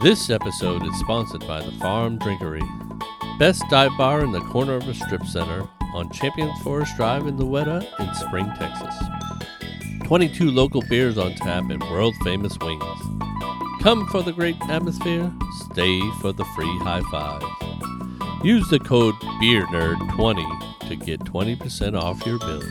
This episode is sponsored by the Farm Drinkery, best dive bar in the corner of a strip center on Champion Forest Drive in Louetta in Spring, Texas. 22 local beers on tap and world famous wings. Come for the great atmosphere, stay for the free high fives. Use the code BeerNerd20 to get 20% off your bill.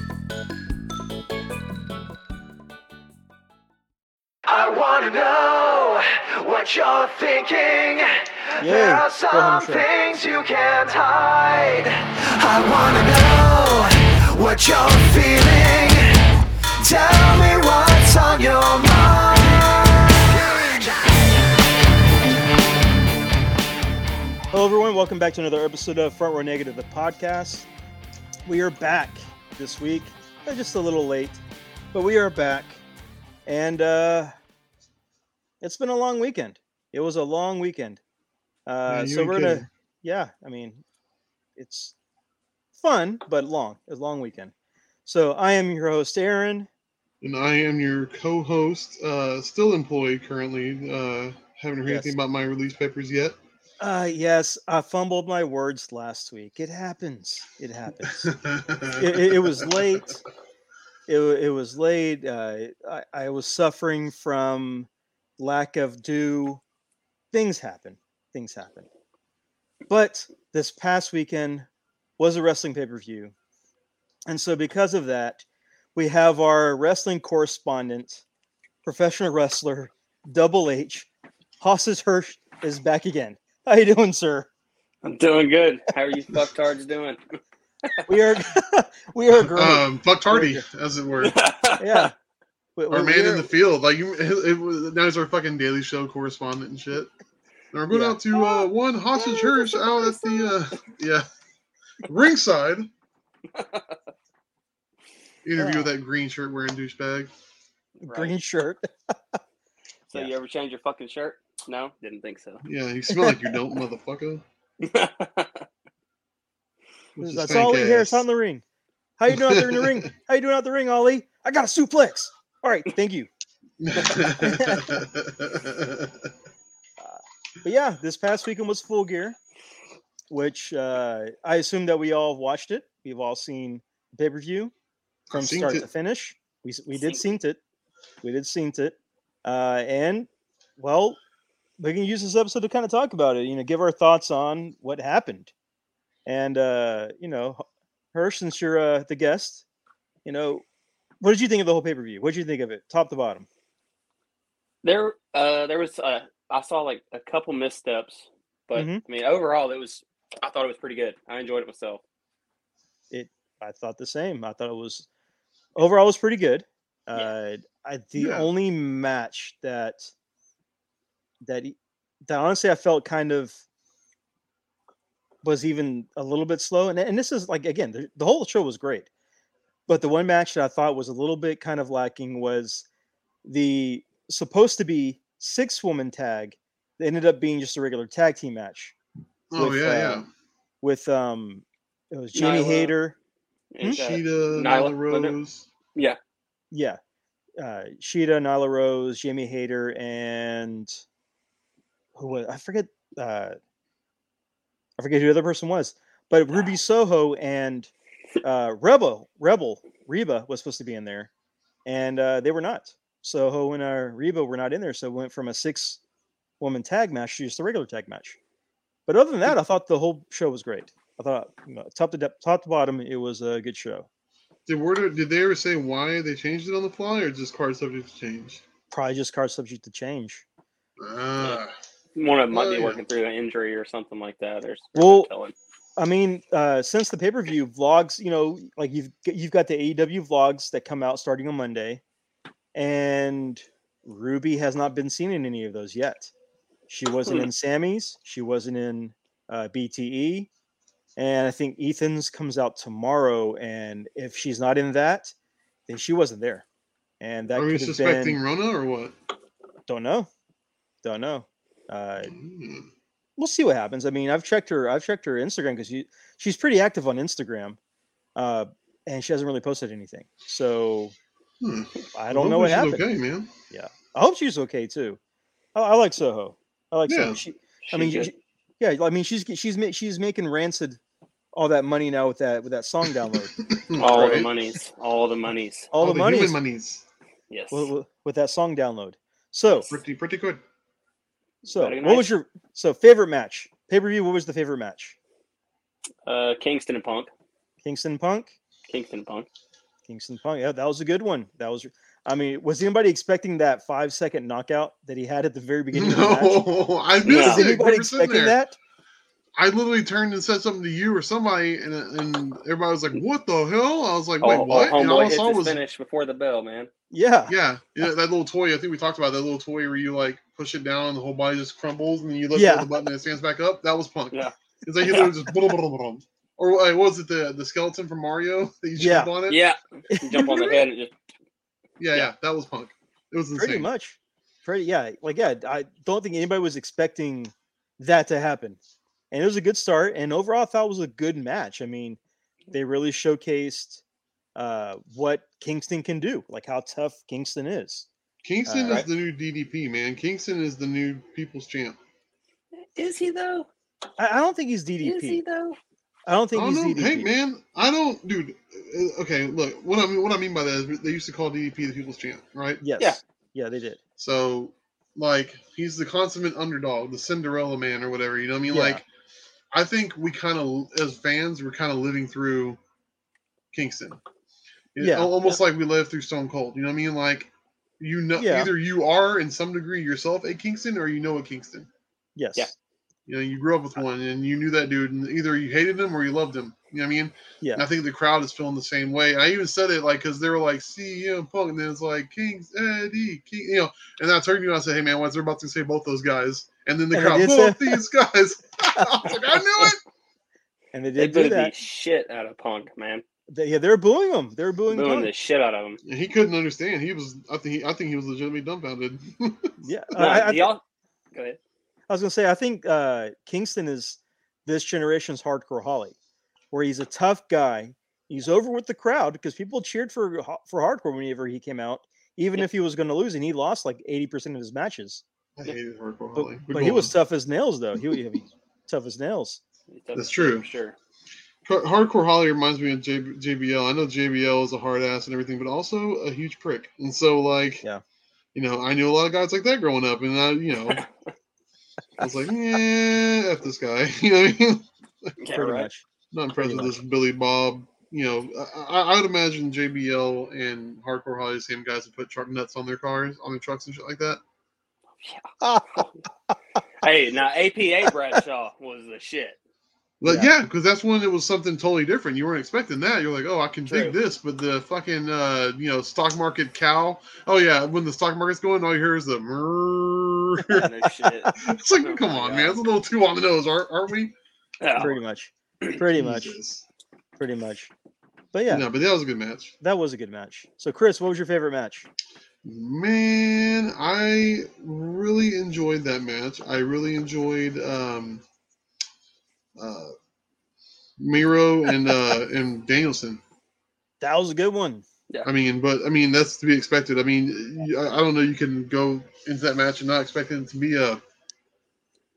What you're thinking. there are some things you can't hide. I wanna know what you're feeling. Tell me what's on your mind. Hello, everyone. Welcome back to another episode of Front Row Negative, the podcast. We are back this week. Just a little late, but we are back. And uh, it's been a long weekend. It was a long weekend. Uh, so we're going to, yeah, I mean, it's fun, but long. A long weekend. So I am your host, Aaron. And I am your co-host, uh, still employed currently. Uh, haven't heard Yes. anything about my release papers yet. Uh, yes, I fumbled my words last week. It happens. It happens. it, it, it was late. It, it was late. Uh, I, I was suffering from lack of due. Things happen. Things happen. But this past weekend was a wrestling pay per view. And so, because of that, we have our wrestling correspondent, professional wrestler, Double H, Hosses Hirsch, is back again. How you doing, sir? I'm doing good. How are you fucktards doing? We are we are great. um, fuck tardy, as it were. yeah. We- Our we- man in the field, like you, it, it was, now he's our fucking Daily Show correspondent and shit. And we're going Yeah. out to uh, one hostage church out at the uh, yeah ringside. Interview Yeah. with that green shirt wearing douchebag. green shirt. so Yeah. you ever change your fucking shirt? No, didn't think so. Yeah, you smell like you don't, motherfucker. With his That's stank all he hears ass. on the ring. How you doing out there in the ring? How you doing out the ring, Ollie? I got a suplex. All right, thank you. But yeah, this past weekend was Full Gear, which uh, I assume that we all watched it. We've all seen the pay per view from seen start it. to finish. We we did Seen seen it. We did seen it. Uh, and well, we can use this episode to kind of talk about it. You know, give our thoughts on what happened. And uh, you know, Hirsch, since you're uh, the guest, you know, what did you think of the whole pay per view? What did you think of it, top to bottom? there, uh, there was. Uh, I saw like a couple missteps, but Mhm. I mean, overall, it was. I thought it was pretty good. I enjoyed it myself. It I thought the same. I thought it was overall it was pretty good. Yeah. Uh, I the Yeah. only match that that that honestly I felt kind of was even a little bit slow. And and this is like again the, the whole show was great, but the one match that I thought was a little bit kind of lacking was the supposed to be six woman tag. that ended up being just a regular tag team match oh with, yeah, yeah. um, with um it was Jamie Nyla. Hayter. And, uh, Shida, Nyla, Nyla wasn't? Rose. yeah, Yeah. Uh Shida, Nyla Rose, Jamie Hayter, and who was I forget uh I forget who the other person was. But Ruby Soho and uh Rebel Rebel Reba was supposed to be in there. And uh they were not. So Soho and uh Reba were not in there, so it went from a six woman tag match to just a regular tag match. But other than that, I thought the whole show was great. I thought you know, top to dep- top to bottom, it was a good show. Did word did they ever say why they changed it on the fly or just card subject to change? Probably just card subject to change. Ah, one of them might Oh, be yeah. working through an injury or something like that. There's Well, telling. I mean, uh, since the pay per view vlogs, you know, like you've you've got the AEW vlogs that come out starting on Monday, and Ruby has not been seen in any of those yet. She wasn't Hmm. in Sammy's. She wasn't in uh, BTE, and I think Ethan's comes out tomorrow. And if she's not in that, then she wasn't there. And that are we suspecting been Rona or what? don't know, don't know. Uh, Hmm. We'll see what happens. I mean, I've checked her. I've checked her Instagram because she she's pretty active on Instagram, uh, and she hasn't really posted anything. So Hmm. I don't know what happened. she's Okay, man. Yeah, I hope she's okay too. I, I like Soho. I like Yeah. Sonya. She, I mean, she- yeah, I mean, she's she's she's making Rancid all that money now with that with that song download, all the monies, all the monies. all, the, money human monies. Yes. with, with, with that song download. So, Pretty pretty good. So Very what was your so favorite match? Pay per view. What was the favorite match? Uh, Kingston and Punk. Kingston Punk. Kingston and Punk. Kingston Punk. Yeah, that was a good one. That was. I mean, was anybody expecting that five second knockout that he had at the very beginning of the match? No, I No. missed Was it. We anybody expecting that? I literally turned and said something to you or somebody, and, and everybody was like, "What the hell?" I was like, "Wait, oh, what?" Oh, and all I saw was, finish before the bell, man. Yeah. yeah, yeah, that little toy. I think we talked about that little toy where you like push it down and the whole body just crumbles, and then you lift Yeah. the button and it stands back up. That was Punk. Yeah. It's like he literally just blah, blah, blah, blah, blah. or like, what was it the the skeleton from Mario that you Yeah. jump on it? Yeah. Jump on the head and just yeah, Yeah. yeah, that was Punk. It was insane. Pretty much. Pretty yeah. Like yeah, I don't think anybody was expecting that to happen. And it was a good start. And overall I thought it was a good match. I mean, they really showcased uh what Kingston can do, like how tough Kingston is. Kingston Uh, is the new DDP man. Kingston is the new People's Champ. Is he though? I, I don't think he's DDP. Is he though? I don't I think don't he's know, DDP. hey man, I don't, dude. uh, Okay, look, what I mean, what I mean by that is they used to call DDP the People's Champ, right? Yes. Yeah. Yeah, they did. So, like, he's the consummate underdog, the Cinderella man, or whatever. You know what I mean? Yeah. Like, I think we kind of, as fans, we're kind of living through Kingston. It- Yeah. al- almost like we lived through Stone Cold. You know what I mean? Like, you know, Yeah. either you are in some degree yourself a Kingston, or you know a Kingston. Yes. Yeah. You know, you grew up with uh, one, and you knew that dude, and either you hated him or you loved him. You know what I mean? Yeah. And I think the crowd is feeling the same way. I even said it like because they were like CM Punk, and then it's like Kings Eddie, King, you know. And I turned to you and I said, "Hey man, what's they're about to say both those guys?" And then the And crowd, both say- these guys. I was like, I knew it. And they They did do booed the that. shit out of Punk, man. They, yeah, they're booing him. They're booing Booing the shit out of him. And he couldn't understand. He was, I think, he, I think he was legitimately dumbfounded. Yeah. No, I, I, he al- Go ahead. I was gonna say I think uh, Kingston is this generation's hardcore Holly, where he's a tough guy. He's over with the crowd because people cheered for for hardcore whenever he came out, even Yeah. if he was going to lose, and he lost like eighty percent of his matches. I hated hardcore But, Holly. but he was tough as nails, though. He, he tough as nails. Tough That's as shit, true. Sure. Har- Hardcore Holly reminds me of J- JBL. I know JBL is a hard ass and everything, but also a huge prick. And so, like, Yeah. you know, I knew a lot of guys like that growing up, and I, you know, I was like, yeah, f this guy. You know, what I mean? Yeah, pretty right. much. not impressed Pretty with this Billy Bob. You know, I, I I would imagine JBL and Hardcore Holly, the same guys that put truck nuts on their cars, on their trucks and shit like that. Oh, hey, now APA Bradshaw was the shit. But Yeah. yeah, because that's when it was something totally different. You weren't expecting that. You're like, oh, I can dig True. this, but the fucking uh, you know stock market cow. Oh yeah, when the stock market's going, all you hear is the. No shit. it's like, Oh come on, God. man, it's a little too on the nose, aren't, aren't we? Yeah. Pretty much. Pretty much. Pretty much. But yeah, No, but that was a good match. that was a good match. So, Chris, what was your favorite match? Man, I really enjoyed that match. I really enjoyed um, uh, Miro and uh, and Danielson. That was a good one. Yeah. I mean, but I mean that's to be expected. I mean, I, I don't know. You can go into that match and not expect it to be a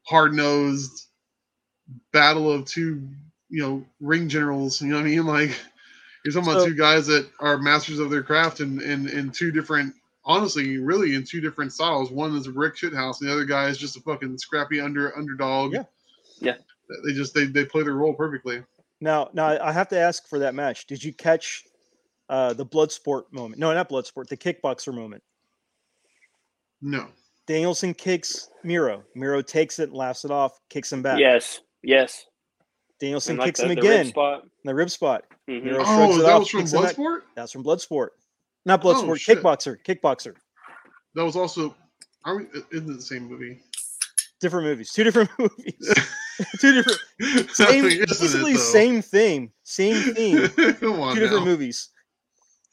hard nosed battle of two, you know, ring generals. You know what I mean? Like you're talking about two guys that are masters of their craft and in, in, in two different. Honestly, really, in two different styles. One is a brick shit house, and the other guy is just a fucking scrappy under underdog. Yeah. Yeah. They just they, they play their role perfectly. Now, now I have to ask for that match. Did you catch uh, the blood sport moment? No, not blood sport. The kickboxer moment. No. Danielson kicks Miro. Miro takes it, laughs it off, kicks him back. Yes. Yes. Danielson like kicks the, him the rib again. spot. in the rib spot. Mhm. Miro shrugs Oh, it that off, was from kicks him. Bloodsport. That's from Bloodsport. Not Bloodsport. Oh, shit. kickboxer. Kickboxer. That was also. Are we, isn't the same movie? Different movies. Two different movies. Two different. Same, Isn't it, basically same thing, Same theme. Come on two different now. movies.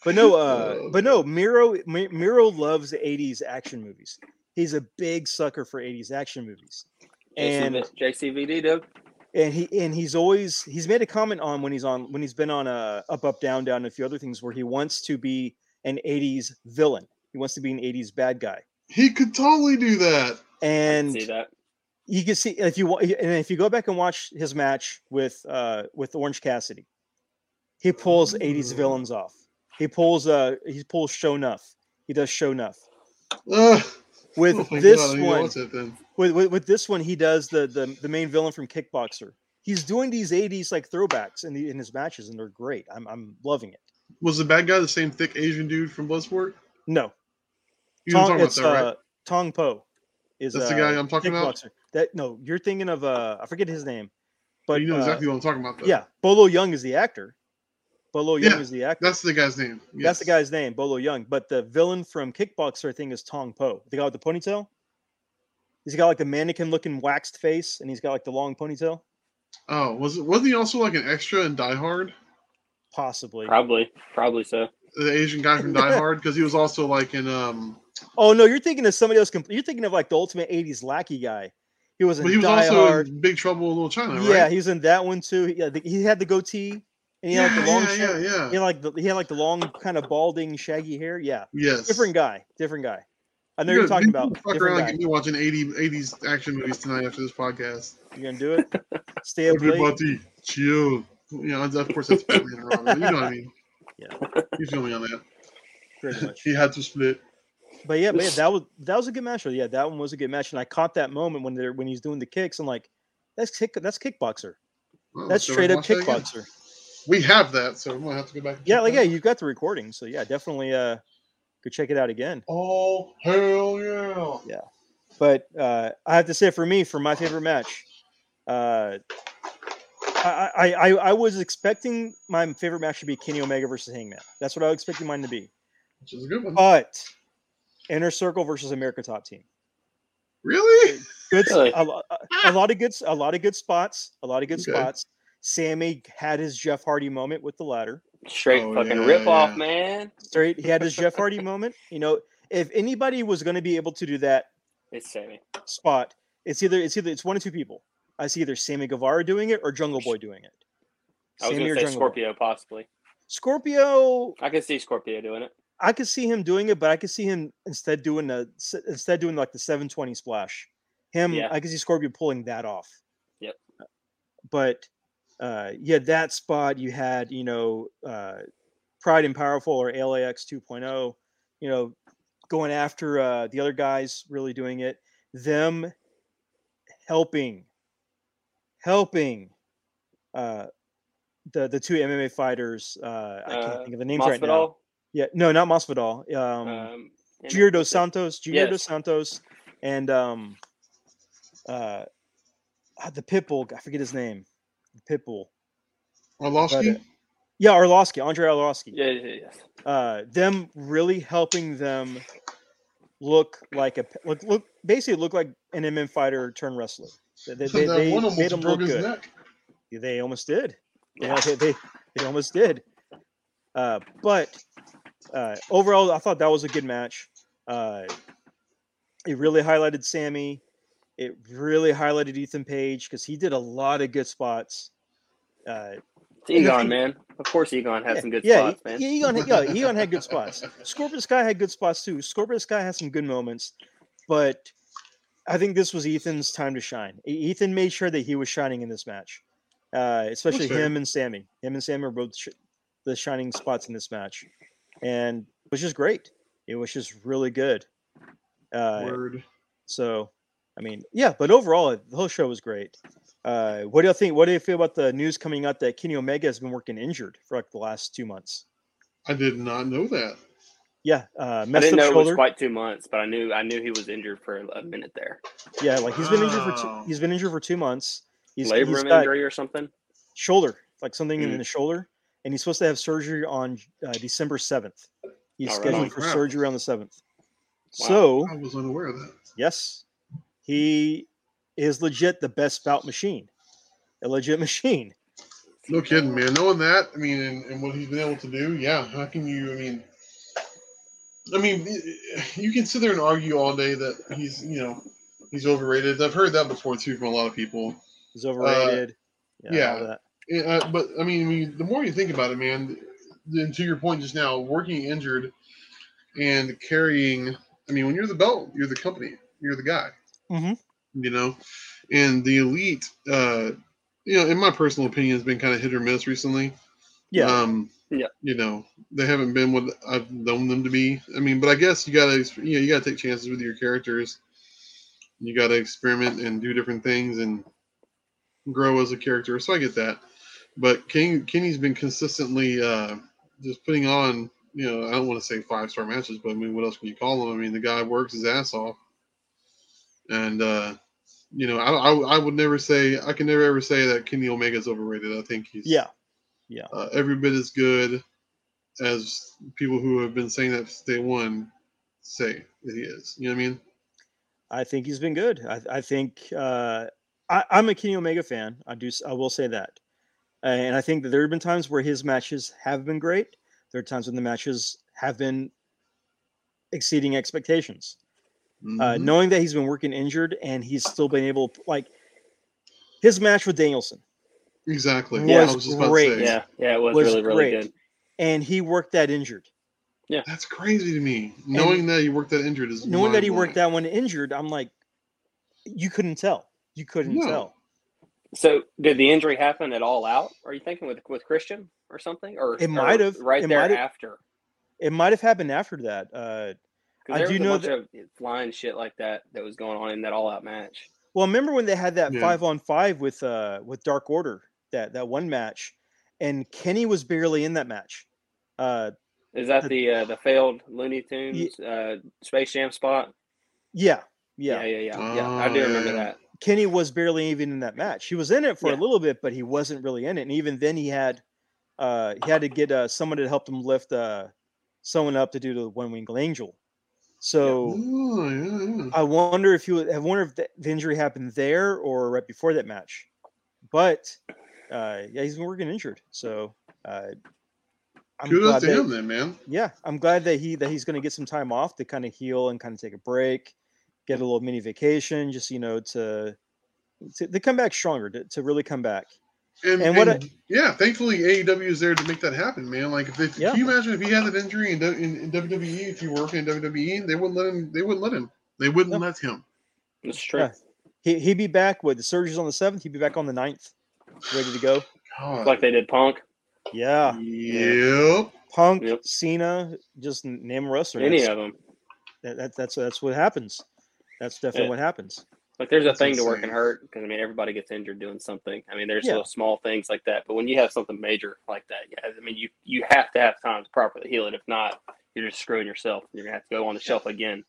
But no, uh, Oh, but no, Miro Mi- Miro loves 80s action movies. He's a big sucker for 80s action movies. And JCV JCVD, Doug. and he and he's always he's made a comment on when he's on when he's been on uh, up up down down and a few other things where he wants to be an 80s villain. He wants to be an 80s bad guy. He could totally do that. See And that? You can see if you and if you go back and watch his match with uh with Orange Cassidy, he pulls 80s villains off. He pulls uh he pulls Sho'nuff. He does Sho'nuff. Ugh. With Oh this God, I need to one, watch that then. with, with with this one, he does the the the main villain from Kickboxer. He's doing these 80s like throwbacks in the in his matches, and they're great. I'm I'm loving it. Was the bad guy the same thick Asian dude from Bloodsport? No, You Tong, talking it's about, that, uh, right? Tong Po. Is That's the uh, guy I'm talking about? Kickboxer. That no, you're thinking of uh, I forget his name, but you know uh, exactly what I'm talking about. Though. yeah, Bolo Yeung is the actor. Bolo Yeung Yeah, is the actor. that's the guy's name. That's the guy's name, Bolo Yeung. But the villain from Kickboxer, I think, is Tong Po. The guy with the ponytail. He's got like the mannequin-looking waxed face, and he's got like the long ponytail. Oh, was it? Wasn't he also like an extra in Die Hard? Possibly. Probably, probably so. The Asian guy from Die Hard, because he was also like in um. Oh no, you're thinking of somebody else. compl- You're thinking of like the ultimate '80s lackey guy. He was in But he was Die also Hard. in Big Trouble in Little China, right? Yeah, he was in that one too. He, yeah, the- he had the goatee, and he yeah, had like the long, yeah, hair. yeah, yeah. He had like the, he had like the long, kind of balding, shaggy hair. Yeah, Yes. different guy, different guy. I know You you're gotta- talking you about. Fuck around and get me watching 80, 80s action movies tonight after this podcast. You're gonna do it. Stay up late. Everybody, chill. You know, of course, that's Batman and Robin. You know what I mean? Yeah. You feel me on that? Pretty much. He had to split. But yeah, but yeah, that was that was a good match. Yeah, that one was a good match, and I caught that moment when they're when he's doing the kicks. I'm like, that's kick, that's kickboxer. Well, That's straight up kickboxer. We have that, so we might have to go back. and Yeah, like that yeah, you've got the recording, so yeah, definitely uh, go check it out again. Oh hell yeah! yeah! But uh, I have to say, for me, for my favorite match, uh, I, I, I I was expecting my favorite match to be Kenny Omega versus Hangman. That's what I was expecting mine to be. Which is a good one. But Inner Circle versus America Top Team. really? Good, Really? a, a, a lot of good, a lot of good spots, a lot of good Okay. spots. Sammy had his Jeff Hardy moment with the ladder. Straight Oh, fucking yeah, rip off, man. Straight, he had his Jeff Hardy moment. You know, if anybody was going to be able to do that It's Sammy. spot, it's either it's either it's one of two people. I see either Sammy Guevara doing it or Jungle Boy doing it. I was Sammy gonna or say Jungle Boy. Scorpio, possibly. Scorpio, I can see Scorpio doing it. I could see him doing it, but I could see him instead doing the instead doing like the 720 splash. Him, Yeah. I could see Scorpio pulling that off. Yep. But uh, yeah, that spot you had, you know, uh, Proud and Powerful or LAX 2.0, you know, going after uh, the other guys, really doing it. Them helping, helping uh, the the two MMA fighters. Uh, I can't Uh, think of the names right now. Masvidal, Yeah, no, not Masvidal. Um, um, and Gio dos what's that? Santos, Gio dos Santos, and um, uh, ah, the Pitbull. I forget his name. The Pitbull. Arlovsky? But, uh, Yeah, Arlovsky, Andrei Arlovsky. Yeah, yeah, yeah. Uh, them really helping them look like a look, look basically look like an MMA fighter turned wrestler. They, they, So they, they made almost them look good. neck. They almost did. Yeah. Yeah, they, they, they almost did. Uh, but uh, overall, I thought that was a good match. Uh, it really highlighted Sammy. It really highlighted Ethan Page because he did a lot of good spots. Uh, It's Egon, man. Of course, Egon had yeah, some good yeah, spots, man. yeah, Egon, yeah, Egon had good spots. Scorpio Sky had good spots too. Scorpio Sky had some good moments, but I think this was Ethan's time to shine. Ethan made sure that he was shining in this match, uh, especially him and Sammy. Him and Sammy were both sh- the shining spots in this match, and it was just great. It was just really good. Uh, Word. so, I mean, yeah, but overall, the whole show was great. Uh, what do you think? What do you feel about the news coming out that Kenny Omega has been working injured for like the last two months? I did not know that. Yeah, uh, I didn't up know it was quite two months, but I knew I knew he was injured for a minute there. Yeah, like he's been injured for two, Wow. he's been injured for two months. He's, Labor he's room got injury or something. shoulder, like something in Mm. the shoulder, and he's supposed to have surgery on uh, December seventh. He's right scheduled on. for Crap. surgery on the seventh. Wow. So I was unaware of that. yes, he is legit the best spout machine, a legit machine. No kidding, man. Knowing that, I mean, and, and what he's been able to do, yeah. How can you? I mean, I mean, you can sit there and argue all day that he's, you know, he's overrated. I've heard that before too from a lot of people. He's overrated. all yeah. that. Yeah, uh, but I mean, I mean, the more you think about it, man, then to your point just now, working injured and carrying. I mean, when you're the belt, you're the company, you're the guy. Mhm. You know, And the elite, uh, you know, in my personal opinion, has been kind of hit or miss recently. Yeah. Um, Yeah. You know, they haven't been what I've known them to be. I mean, but I guess you gotta, you know, you gotta take chances with your characters. You gotta experiment and do different things and grow as a character. So I get that. But Kenny, Kenny's been consistently uh, just putting on. You know, I don't want to say five star matches, but I mean, what else can you call him? I mean, the guy works his ass off, and uh, you know, I, I, I would never say I can never ever say that Kenny Omega's overrated. I think he's yeah. uh, every bit as good as people who have been saying that day one say that he is. You know what I mean? I think he's been good. I, I think uh, I, I'm a Kenny Omega fan. I do. I will say that, and I think that there have been times where his matches have been great. There are times when the matches have been exceeding expectations. Uh, Mhm. knowing that he's been working injured and he's still been able, like his match with Danielson, exactly. was Yeah, I was just about great. to say. Yeah, yeah, it was, was really, really great. good. and he worked that injured. Yeah, that's crazy to me. Knowing that he worked that injured is Knowing that he worked that one injured, I'm like, you couldn't tell. You couldn't No. tell. So, did the injury happen at all out? Are you thinking with with Christian or something, or It might have. right It there might have. after? It might have happened after that. Uh, 'Cause I there do was a know bunch that- of flying shit like that that was going on in that all out match. Well, remember when they had that Yeah. five on five with uh with Dark Order that that one match, and Kenny was barely in that match. Uh, Is that Uh, the uh, the failed Looney Tunes uh, Space Jam spot? yeah, Yeah, yeah, yeah, yeah. Yeah, I Oh, do remember yeah. that. Kenny was barely even in that match. He was in it for Yeah. a little bit, but he wasn't really in it. And even then, he had uh he had to get uh someone to help him lift uh someone up to do the one winged angel. So yeah. I wonder if you I wonder if the, the injury happened there or right before that match. But uh yeah, he's been working injured. So uh I'm Kudos glad to that- him then, man. yeah, I'm glad that he that he's going to get some time off to kind of heal and kind of take a break, get a little mini vacation, just you know to to, to come back stronger, to, to really come back. And, And what and, yeah, thankfully AEW is there to make that happen, man. Like, if, if Yeah. can you imagine if he had an injury in, in, in WWE, if he were working in WWE, they wouldn't let him. They wouldn't let him. They wouldn't No. let him. It's true. Yeah. He he'd be back with the surgeries on the seventh. He'd be back on the 9th, ready to go. God. Like they did Punk. Yeah, Yep. Punk, Yep. Cena, just n- name a wrestler. Any That's, of them. that, that, that's that's what happens. That's eh, definitely Yeah. what happens. Like there's a That's thing to work and hurt because I mean everybody gets injured doing something. I mean there's Yeah. little small things like that, but when you have something major like that, yeah, I mean you you have to have time to properly heal it. If not, you're just screwing yourself. You're gonna have to go on the shelf again.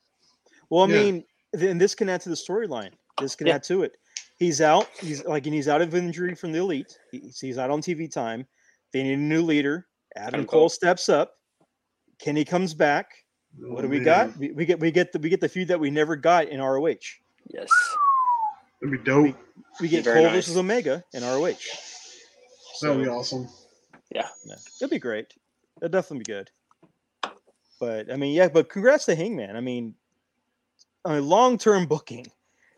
Well, I Yeah. mean, and this can add to the storyline. This can Yeah. add to it. He's out. He's like, and he's out of injury from the elite. He's, he's out on TV time. They need a new leader. Adam Adam Cole Cole. steps up. Kenny comes back. What do we man. got? We, we get we get the we get the feud that we never got in ROH. Yes. That'd be dope. We get Very Cole nice. versus Omega in ROH. That'd be awesome. yeah, it'll be great. It'll definitely be good. But I mean, yeah, but congrats to Hangman. I mean, I mean, long term booking.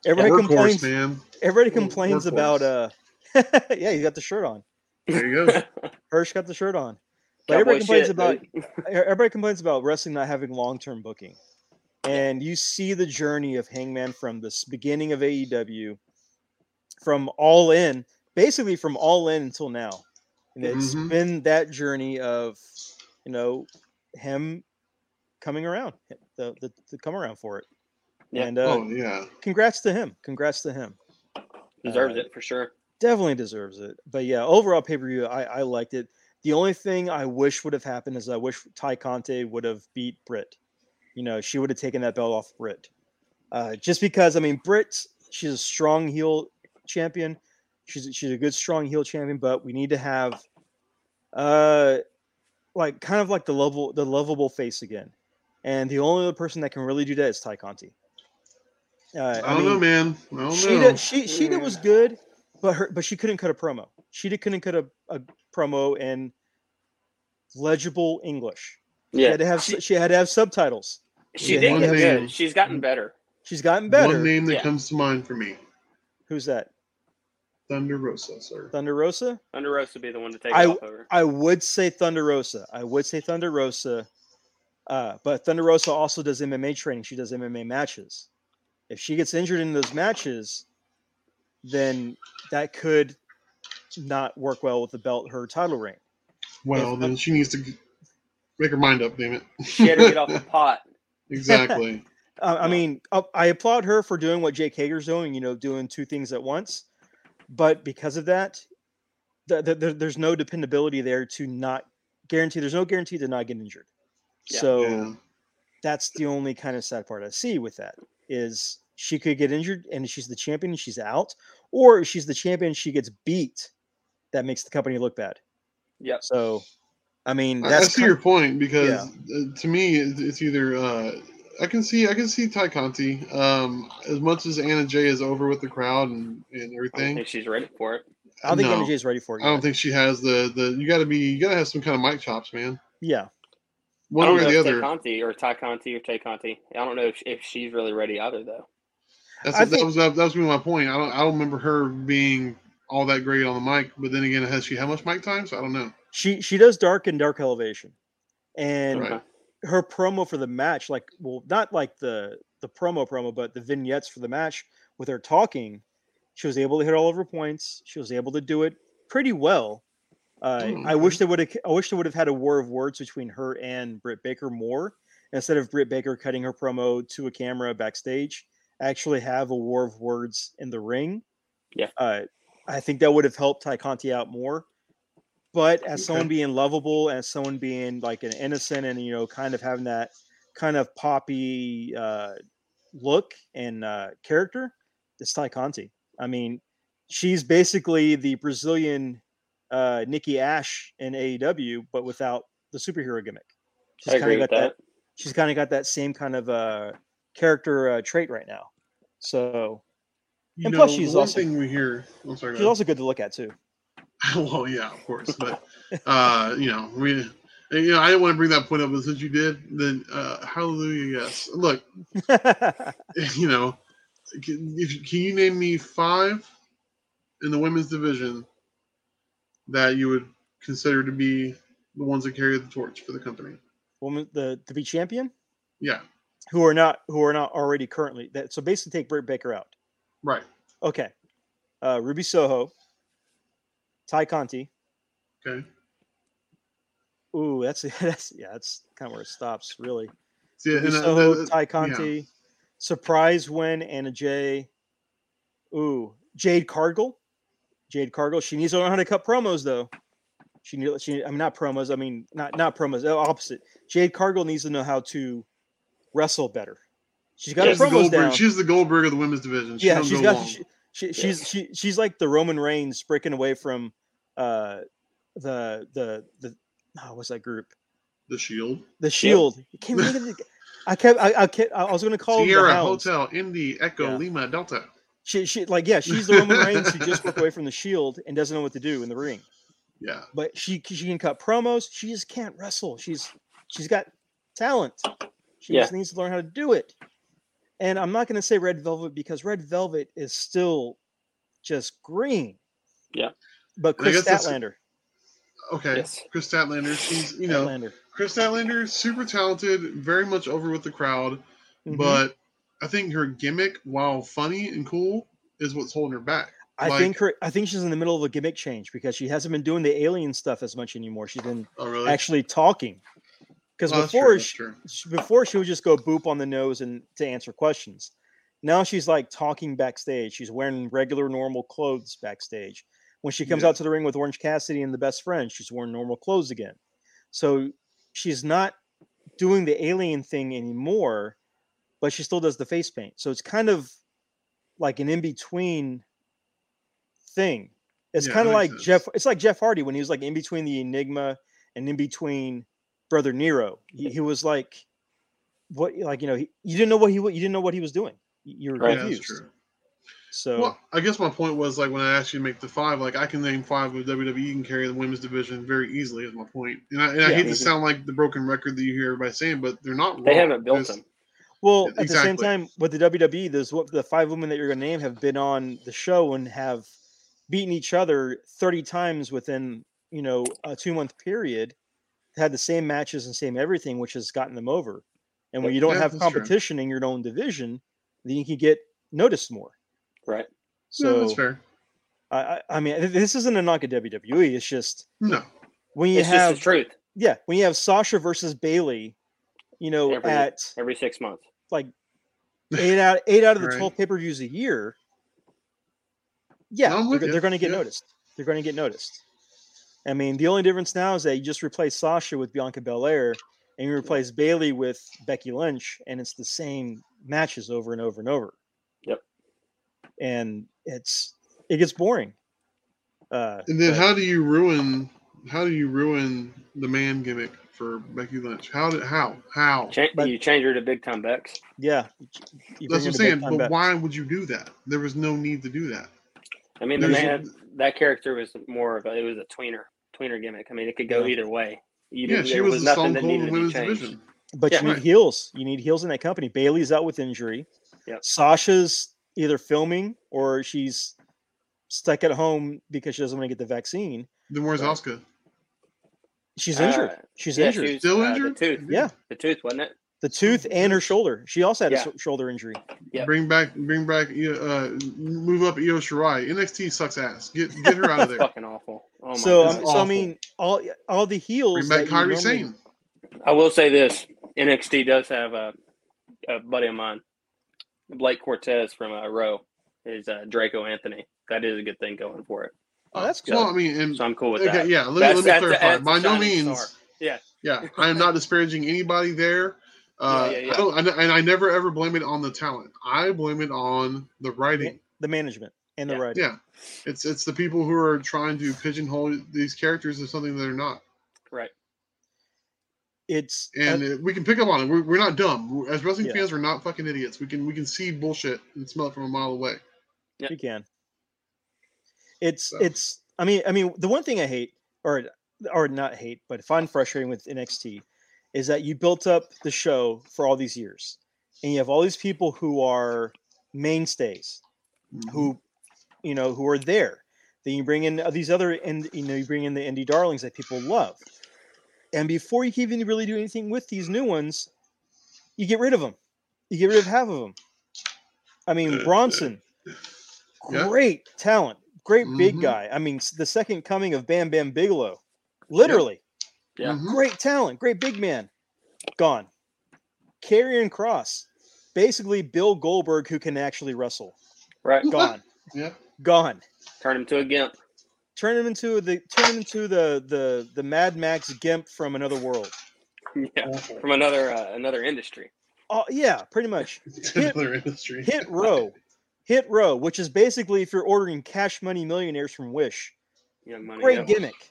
Everybody Workhorse, complains. man. Everybody Little complains about uh yeah, you got the shirt on. There you go. Hirsch got the shirt on. But Cowboy everybody complains shit, about dude. everybody complains about wrestling not having long term booking. And you see the journey of Hangman from the beginning of AEW, from all in, basically from all in until now. And it's Mhm. been that journey of, you know, him coming around, the, the, the come around for it. Yeah. And uh, oh yeah. congrats to him. Congrats to him. deserves uh, it for sure. definitely deserves it. But yeah, overall pay per view, I, I liked it. The only thing I wish would have happened is I wish Ty Conti would have beat Britt. You know, she would have taken that belt off Britt. Uh, just because I mean, Britt, she's a strong heel champion. She's she's a good strong heel champion, but we need to have, uh, like kind of like the level the lovable face again. And the only other person that can really do that is Ty Conti. Uh, I don't know, man. I don't know. She, Shida was good, but her but she couldn't cut a promo. Shida couldn't cut a, a promo in legible English. She Yeah. had to have she, she had to have subtitles. she yeah, did one get name. good. She's gotten better. She's gotten better. One name that Yeah. comes to mind for me: Who's that? Thunder Rosa, sir. Thunder Rosa? Thunder Rose would be the one to take I- it off over. I would say Thunder Rosa. I would say Thunder Rosa. Uh, but Thunder Rosa also does MMA training. She does MMA matches. If she gets injured in those matches, then that could not work well with the belt her title reign. Well, If- then she needs to make her mind up. Damn it. She had to get off the pot. exactly. Uh, I mean, uh, I applaud her for doing what Jake Hager's doing, you know, doing two things at once. But because of that, th- th- there- there's no dependability there to not guarantee. There's no guarantee to not get injured. Yeah. So Yeah. that's the only kind of sad part I see with that is she could get injured and she's the champion and she's out, or if she's the champion, she gets beat. That makes the company look bad. Yeah. So, I mean, I, I that's see ki- your point because Yeah. uh, to me it's, it's either uh, I can see I can see Ty Conti um, as much as Anna Jay is over with the crowd and, and everything, I don't everything. think she's ready for it. I don't think no. Anna Jay's ready for it. I don't think she has the the you got to be you got to have some kind of mic chops, man. Yeah, One I way don't or know the other. Tay Conti or Ty Conti or Tay Conti. I don't know if, if she's really ready either, though. That's I that was that was gonna my point. I don't I don't remember her being all that great on the mic, but then again, has she had much mic time? So I don't know. she she does dark and dark elevation, and Right. her promo for the match, like well, not like the the promo promo, but the vignettes for the match with her talking, she was able to hit all of her points. She was able to do it pretty well. Uh, Oh, I wish they would have. I wish they would have had a war of words between her and Britt Baker more instead of Britt Baker cutting her promo to a camera backstage. Actually, have a war of words in the ring. Yeah. uh, I think that would have helped Ty Conti out more. But as someone being lovable, as someone being like an innocent, and you know, kind of having that kind of poppy uh, look and uh, character, it's Ty Conti. I mean, she's basically the Brazilian uh, Nikki Ash in AEW, but without the superhero gimmick. She's kinda with got that. She's kind of got that same kind of uh, character uh, trait right now. So You And know, plus she's also- thing we hear. I'm sorry. she's also good to look at too. well, yeah, of course, but uh, you know, we, you know, I didn't want to bring that point up, but since you did, then uh, hallelujah, yes. Look, you know, can, if, can you name me five in the women's division that you would consider to be the ones that carry the torch for the company? Woman, the to be champion, Yeah, who are not who are not already currently that. So basically, take Britt Baker out. Right. Okay, uh, Ruby Soho, Ty Conti. Okay. Ooh, that's that's yeah, that's kind of where it stops, really. See, Ruby uh, Soho, Ty Conti, surprise win, Anna Jay. Ooh, Jade Cargill. Jade Cargill. She needs to learn how to cut promos, though. She need, she. I mean, not promos. I mean, not not promos. Opposite. Jade Cargill needs to know how to wrestle better. She's got she's, her the promos Goldberg, down. she's the Goldberg of the women's division. She yeah, don't she's go got. long. She, she, she's she, she's like the Roman Reigns breaking away from uh the the the oh, what's that group? the Shield, The Shield. I can't the- I kept I, I kept I was going to call them the Sierra Hounds. Hotel, Indy, Echo, Yeah. Lima, Delta. She, she like yeah, she's the Roman Reigns who just broke away from the Shield and doesn't know what to do in the ring. Yeah, But she she can cut promos. She just can't wrestle. She's she's got talent. She Yeah. just needs to learn how to do it. And I'm not going to say Red Velvet because Red Velvet is still just green. Yeah. But Chris guess that's- Statlander, okay. Yes. Kris Statlander, she's you know Statlander. Kris Statlander, super talented, very much over with the crowd, Mhm. but I think her gimmick, while funny and cool, is what's holding her back. I like- think her I think she's in the middle of a gimmick change because she hasn't been doing the alien stuff as much anymore. She's been Oh, really? actually talking. Because Oh, before true. she- before she would just go boop on the nose and to answer questions. Now she's like talking backstage. She's wearing regular normal clothes backstage. When she comes Yeah. out to the ring with Orange Cassidy and the best friend, she's wearing normal clothes again. So she's not doing the alien thing anymore, but she still does the face paint. So it's kind of like an in between thing. It's Yeah, kind of like makes Jeff. It's like Jeff Hardy when he was like in between the Enigma and in between Brother Nero. He, he was like, what? Like you know, he, you didn't know what he you didn't know what he was doing. You you were Right. Yeah, that's confused. true. So Well, I guess my point was like when I asked you to make the five, like I can name five of WWE can carry the women's division very easily. Is my point, and I, and I Yeah. hate to Mhm. sound like the broken record that you hear everybody saying, but they're not. They haven't built them. Well, at the same time, with the WWE, there's what the five women that you're going to name have been on the show and have beaten each other 30 times within you know a two month period. Had the same matches and same everything, which has gotten them over. And when you don't Yeah, have that's true. competition in your own division, then you can get noticed more. Right. no, So that's fair. I, I I mean, this isn't a knock at WWE. It's just No, when you It's have just the truth. yeah, when you have Sasha versus Bayley, you know, Every- at Every six months. like eight out eight out of the Right. twelve pay per views a year. Yeah, No, they're, with go- you. they're going to get Yeah. noticed. They're going to get noticed. I mean, the only difference now is that you just replace Sasha with Bianca Belair, and you replace Bayley with Becky Lynch, and it's the same matches over and over and over. Yep. And it's it gets boring. Uh, and then but how do you ruin? How do you ruin the man gimmick for Becky Lynch? How did how how? Cha- But- you change her to Big Time Bex. yeah, That's what I'm saying. But bet. why would you do that? There was no need to do that. I mean, the man that character was more of a it was a tweener tweener gimmick. I mean, it could go Yeah. either way. You Yeah, she was was the nothing Stone that needed to be Women's changed. Division. But Yeah. you need heels. You need heels in that company. Bayley's out with injury. Yep. Sasha's either filming or she's stuck at home because she doesn't want to get the vaccine. Then where's Asuka? She's Uh, injured. She's Yeah, injured. she was, Still uh, injured? The tooth. Yeah. The tooth, wasn't it? The tooth and her shoulder. She also had a Yeah. sho- shoulder injury. Yep. Bring back, bring back, uh, move up Io Shirai. NXT sucks ass. Get get her out of there. fucking awful. Oh my so, um, God. so I mean, all all the heels. Bring back Kairi normally- Sane. I will say this: NXT does have a, a buddy of mine, Blake Cortez from uh, Row, is uh, Draco Anthony. That is a good thing going for it. Oh, that's good. Well, I mean, and So I'm cool with okay, that. yeah. Let me, That's- let me that's- clarify. that's By no means, star. Yeah. yeah, I am not disparaging anybody there. Uh, Yeah, yeah, yeah. I don't, and I never ever blame it on the talent. I blame it on the writing. the management and the Yeah. writing. Yeah, it's it's the people who are trying to pigeonhole these characters as something that they're not. Right. It's And uh, uh, we can pick up on it. We're, we're not dumb. As wrestling Yeah. fans, we're not fucking idiots. We can we can see bullshit and smell it from a mile away. Yeah. you can. It's So. it's. I mean, I mean, the one thing I hate, or or not hate, but find frustrating with NXT, is that you built up the show for all these years, and you have all these people who are mainstays, who, you know, who are there. Then you bring in these other, and you know, you bring in the indie darlings that people love, and before you can even really do anything with these new ones, you get rid of them. You get rid of half of them. I mean, Bronson, Yeah. great talent, great big Mhm. guy. I mean, the second coming of Bam Bam Bigelow, literally Yeah. Mhm. great talent, great big man, gone. Karrion Kross, basically Bill Goldberg who can actually wrestle, Right. gone, Yeah. gone. Turn him to a gimp. Turn him into the turn him into the the the Mad Max Gimp from another world. Yeah. From another uh, another industry. Oh yeah, pretty much. Hit- another industry. Hit row, hit row, which is basically if you're ordering Cash Money Millionaires from Wish. Young money. Great yeah. gimmick.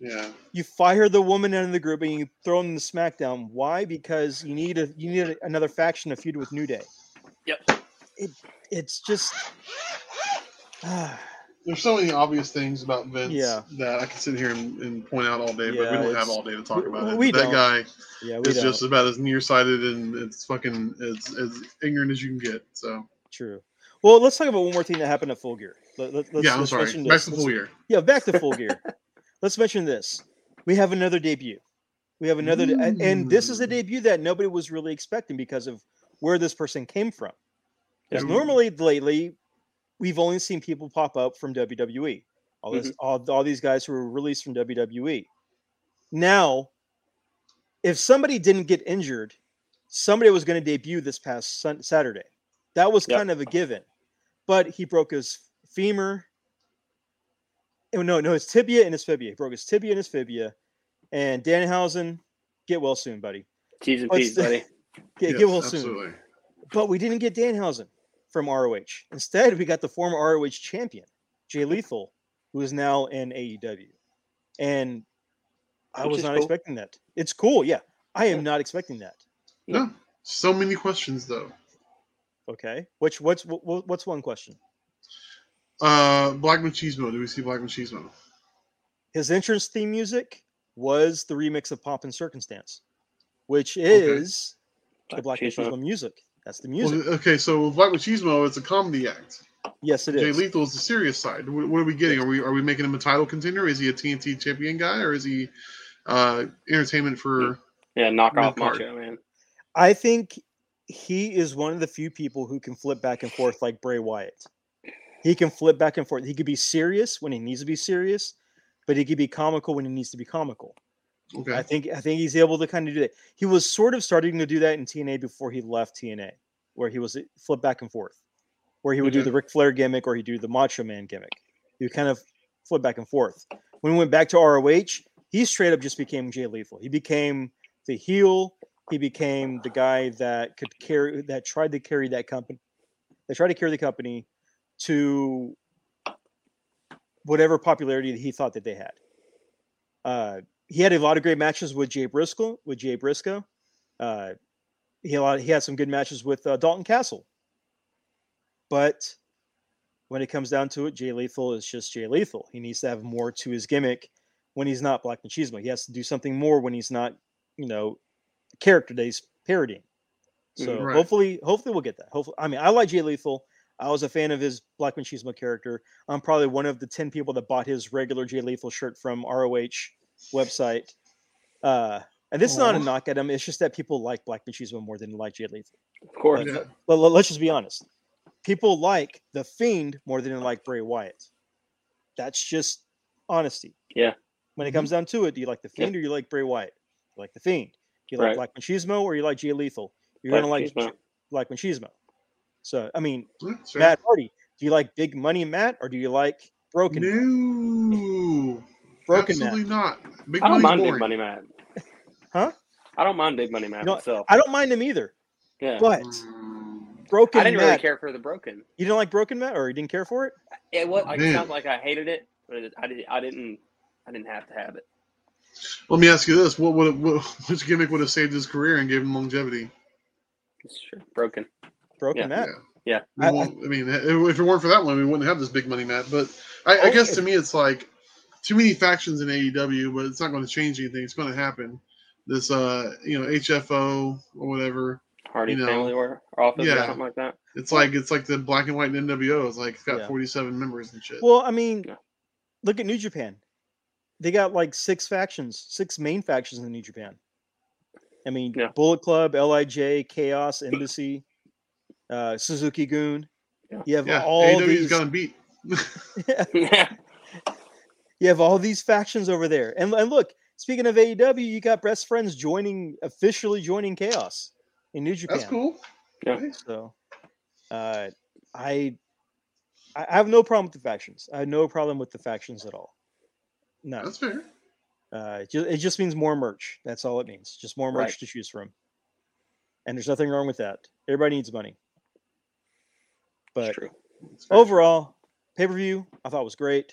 Yeah. You fire the woman out of the group and you throw them in the SmackDown. Why? Because you need a you need a, another faction to feud with New Day. Yep. It it's just There's so many obvious things about Vince Yeah. that I can sit here and, and point out all day, but Yeah, we don't have all day to talk we- about it. we that don't. guy yeah, we is don't. just about as nearsighted and it's fucking as, as ignorant as you can get. So True. Well, let's talk about one more thing that happened at Full Gear. Let, let, let's, yeah, I'm let's sorry. Back to full year. Yeah, back to Full Gear. let's mention this. We have another debut. We have another, and, and this is a debut that nobody was really expecting because of where this person came from. Because Ooh. normally, lately, we've only seen people pop up from WWE. All Mm-hmm. all, all these guys who were released from WWE. Now, if somebody didn't get injured, somebody was going to debut this past sun- Saturday. That was Yep. kind of a given, but he broke his femur. Oh, no, no, his tibia and his fibia. He broke his tibia and his fibia. And Danhausen, get well soon, buddy. T's and What's P's, the- buddy. Get, Yes, get well soon. But we didn't get Danhausen from ROH. Instead, we got the former ROH champion, Jay Lethal, who is now in AEW. And I Which was not cool. expecting that. It's cool, yeah. I am not expecting that. No, so many questions though. Okay. Which what's what, what's one question? Uh, Black Machismo. Do we see Black Machismo? His entrance theme music was the remix of Pomp and Circumstance, which is the Black Machismo. Machismo music. That's the Well, music. okay, so with Black Machismo, is a comedy act. yes, it Jay is. Lethal is the serious side. What, what are we getting? Are we are we making him a title contender? Is he a TNT champion guy, or is he uh, entertainment for? Yeah, knock off Mid-card. Macho Man. I think he is one of the few people who can flip back and forth like Bray Wyatt. He can flip back and forth. He could be serious when he needs to be serious, but he could be comical when he needs to be comical. Okay. I think I think he's able to kind of do that. He was sort of starting to do that in TNA before he left TNA, where he was eh, flip back and forth, where he would do the Ric Flair gimmick or he'd do the Macho Man gimmick. He would kind of flip back and forth. When he went back to ROH, he straight up just became Jay Lethal. He became the heel. He became the guy that could carry that tried to carry that company. They tried to carry the company to whatever popularity that he thought that they had. Uh, he had a lot of great matches with Jay Briscoe. With Jay Briscoe, uh, he had a lot, he had some good matches with uh, Dalton Castle. But when it comes down to it, Jay Lethal is just Jay Lethal. He needs to have more to his gimmick when he's not Black Machismo. He has to do something more when he's not, you know, character that he's parodying. So Mhm. Right. hopefully, hopefully we'll get that. Hopefully, I mean, I like Jay Lethal. I was a fan of his Black Machismo character. I'm probably one of the ten people that bought his regular Jay Lethal shirt from ROH website. Uh, and this is not a knock at him. It's just that people like Black Machismo more than they like Jay Lethal. Of course. Yeah. Let, let, us just be honest. People like the Fiend more than they like Bray Wyatt. That's just honesty. Yeah. When it comes down to it, do you like the Yeah. Fiend or you like Bray Wyatt? You like the Fiend. Do you like Right. Black Machismo or you like Jay Lethal? You're gonna like Machismo. like Machismo. So I mean, Yeah, that's. Matt Hardy. Do you like Big Money Matt or do you like Broken No. Broken Absolutely Matt? not. Big I don't mind boring. Big Money Matt. Huh? I don't mind Big Money Matt know, myself. I don't mind him either. yeah. But Mm, Broken I didn't Matt, really care for the Broken. you didn't like Broken Matt or you didn't care for it? It was like Man. sounds like I hated it, but it, I did. I didn't. I didn't have to have it. Let me ask you this: What would what, which gimmick would have saved his career and gave him longevity? It's true. Broken. Broken Yeah. Matt. Yeah. We I- I, mean, if it weren't for that one, we wouldn't have this big money Matt. But I, I Oh, guess to me, it's like too many factions in AEW, but it's not going to change anything. It's going to happen. This, uh, you know, HFO or whatever. Hardy You know, Family or Office or yeah. something like that. It's like it's like the black and white in NWO. It's like it's got Yeah. 47 members and shit. Well, I mean, Yeah. look at New Japan. They got like six factions, six main factions in New Japan. I mean, Yeah. Bullet Club, Lij, Chaos, Embassy, uh, Suzuki Goon. Yeah. You have yeah, all AEW's these. got him beat. yeah. you have all these factions over there. And, and look, speaking of AEW, you got best friends joining officially joining Chaos in New Japan. That's cool. Yeah. So, uh, I I I have no problem with the factions. I have no problem with the factions at all. No, That's fair. uh, it, ju- it just means more merch. That's all it means. Just more merch Right. to choose from. And there's nothing wrong with that. Everybody needs money. But. Overall, pay per view I thought was great.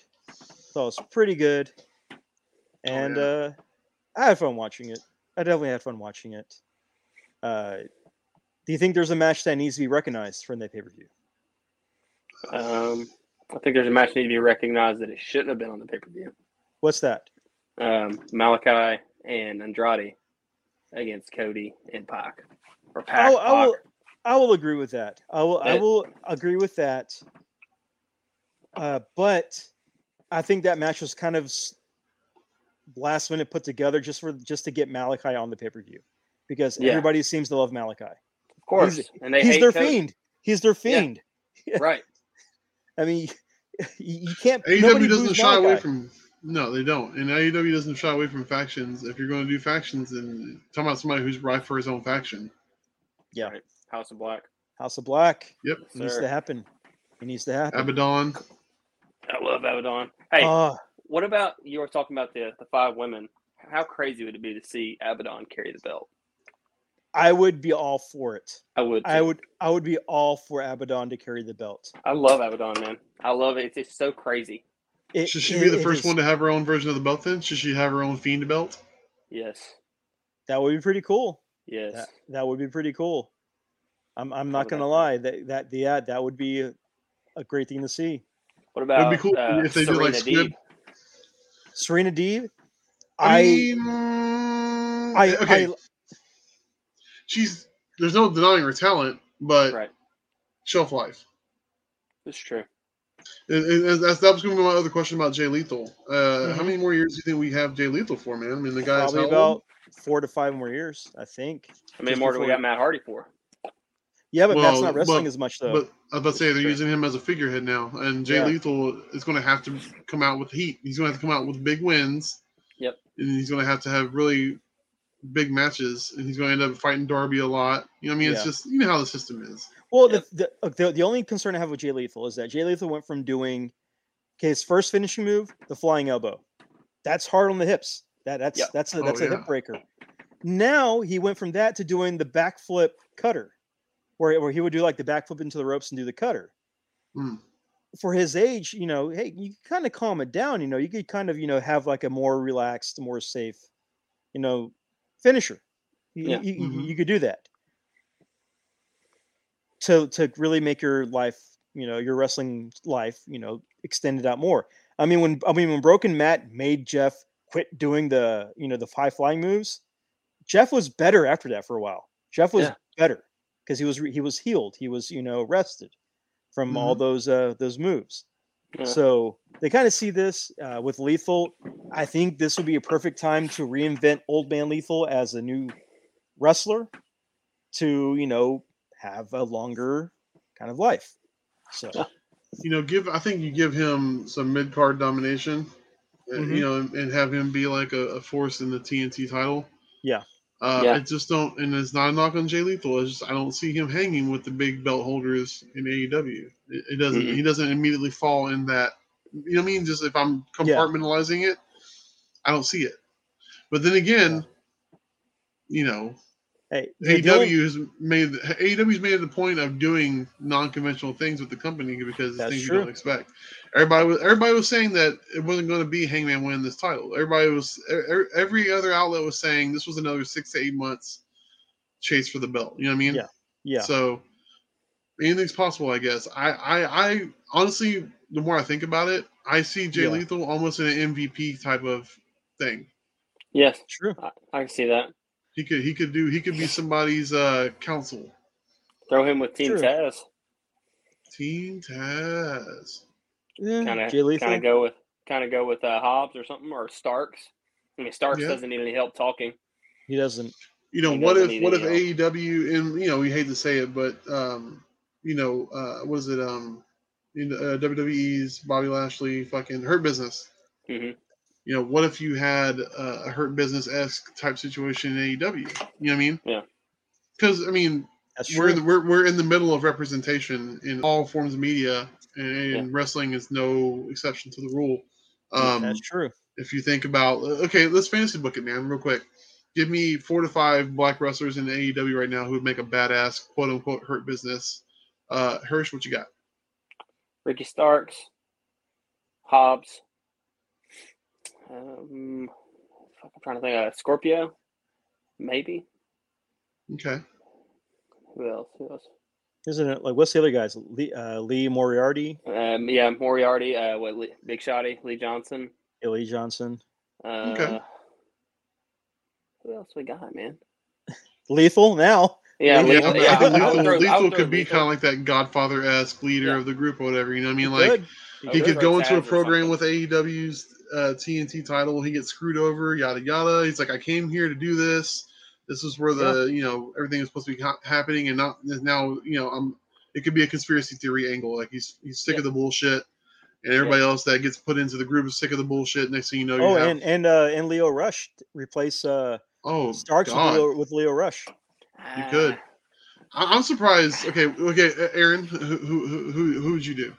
thought it was pretty good, and yeah. uh, I had fun watching it. I definitely had fun watching it. Uh, do you think there's a match that needs to be recognized from that pay per view? Um, I think there's a match that need to be recognized that it shouldn't have been on the pay per view. What's that? Um, Malakai and Andrade against Cody and Pac. Or Pac. I, will- I will. Pac. I will agree with that. I will. I will agree with that. Uh, but I think that match was kind of last minute put together just for just to get Malakai on the pay per view because Yeah. everybody seems to love Malakai. Of course. He's- and they He's hate their Cody. fiend. He's their fiend. Right. I mean, you, you can't. nobody AEW doesn't boos shy away from. No, they don't. And AEW doesn't shy away from factions. If you're going to do factions, and talking about somebody who's right for his own faction. Yeah, Right. House of Black. House of Black Yep. it needs to happen. It needs to happen. Abaddon. I love Abaddon. Hey, Uh, what about you were talking about the the five women? How crazy would it be to see Abaddon carry the belt? I would be all for it. I would. I would. I would be all for Abaddon to carry the belt. I love Abaddon, man. I love it. It's just so crazy. It, Should she it- be the first is- one to have her own version of the belt then? Should she have her own fiend belt? Yes. That would be pretty cool. Yes. That, that would be pretty cool. I'm. I'm not gonna lie. That that the yeah, that would be a, a great thing to see. What about It'd be cool uh, if they did, Serena like, Squid. Deeb? Serena Deeb. I, I. mean, I. okay. I. She's there's no denying her talent, but Right. shelf life. That's true. And- and- and that's that was going to be my other question about Jay Lethal. Uh, How Mhm. many more years do you think we have Jay Lethal for, man? I mean, the guy's Probably how old? about four to five more years, I think. How many Just more do we before- got Matt Hardy for? Yeah, but Matt's not wrestling but- as much though. But I was about to say they're Sure. using him as a figurehead now, and Jay Yeah. Lethal is going to have to come out with heat. He's going to have to come out with big wins. Yep. And he's going to have to have really big matches, and he's going to end up fighting Darby a lot. You know, what I mean, it's just you know how the system is. Well, Yep. the, the, the the only concern I have with Jay Lethal is that Jay Lethal went from doing okay his first finishing move, the flying elbow. That's hard on the hips. That that's Yep. that's a Oh, that's a yeah. hip breaker. Now he went from that to doing the backflip cutter, where where he would do like the backflip into the ropes and do the cutter. Mm. For his age, you know, hey, you kind of calm it down. You know, you could kind of you know have like a more relaxed, more safe, you know, finisher. You, Yeah. you, Mhm. you could do that to to really make your life, you know, your wrestling life, you know, extended out more. I mean, when I mean when Broken Matt made Jeff quit doing the you know the high flying moves, Jeff was better after that for a while. Jeff was Yeah. better because he was he was healed. He was you know rested from all those uh those moves. Yeah. So they kind of see this uh, with Lethal. I think this would be a perfect time to reinvent Old Man Lethal as a new wrestler to, you know, have a longer kind of life. So, You know, give I think you give him some mid card domination, uh, Mhm. you know, and, and have him be like a, a force in the TNT title. Yeah. Uh, Yeah. I just don't, and it's not a knock on Jay Lethal. It's just I don't see him hanging with the big belt holders in AEW. It, it doesn't. Mhm. He doesn't immediately fall in that. You know what I mean? Just if I'm Yeah. compartmentalizing it, I don't see it. But then again, you know, hey, the- the AEW has made AEW's made a point of doing non-conventional things with the company because it's things true. you don't expect. Everybody was everybody was saying that it wasn't going to be Hangman winning this title. Everybody was every other outlet was saying this was another six to eight months chase for the belt. You know what I mean? Yeah. yeah. So anything's possible, I guess. I I, I honestly, the more I think about it, I see Jay Yeah. Lethal almost in an MVP type of thing. yes, True. I, I can see that. He could he could do he could be somebody's uh counsel. Throw him with Team True. Taz. Team Taz. Yeah, Kind of kind of go with kind of go with uh, Hobbs or something or Starks. I mean, Starks Yeah. doesn't need any help talking. He doesn't. You know, what if what if any AEW and you know we hate to say it, but um, you know, uh, what is it um, in uh, WWE's Bobby Lashley fucking Hurt Business. hmm You know, what if you had uh, a Hurt Business esque type situation in AEW? You know what I mean? Yeah. Because I mean, That's we're in the, we're we're in the middle of representation in all forms of media, and, wrestling is no exception to the rule. Um, That's true. if you think about okay, let's fantasy book it, man, real quick. Give me four to five black wrestlers in AEW right now who would make a badass quote unquote hurt business. Uh Hirsch, what you got? Ricky Starks, Hobbs. Um, I'm trying to think. Uh, Scorpio, maybe. Okay. Who else? Who else? Isn't it like what's the other guys? Lee, uh, Lee Moriarty, Um, yeah, Moriarty. Uh, what? Lee, Big Shotty, Lee Johnson. Lee Johnson, Uh, Okay. Who else we got, man? Lethal now. Yeah, Yeah, Lethal- yeah, think I would Lethal, throw- Lethal could be Lethal- kind of like that Godfather esque leader Yeah. of the group or whatever. You know what I mean? He Like could. He could go into a program with AEW's uh, TNT title. He gets screwed over, yada yada. He's like, I came here to do this. This is where the you know everything is supposed to be ha- happening, and not now. You know, I'm. It could be a conspiracy theory angle. Like he's he's sick Yeah. of the bullshit, and everybody else that gets put into the group is sick of the bullshit. Next thing you know, you Oh, have and and uh, and Lio Rush replace uh, oh Starks with Lio, with Lio Rush. You could. I- I'm surprised. Okay, okay, Aaron, who who who who, who would you do?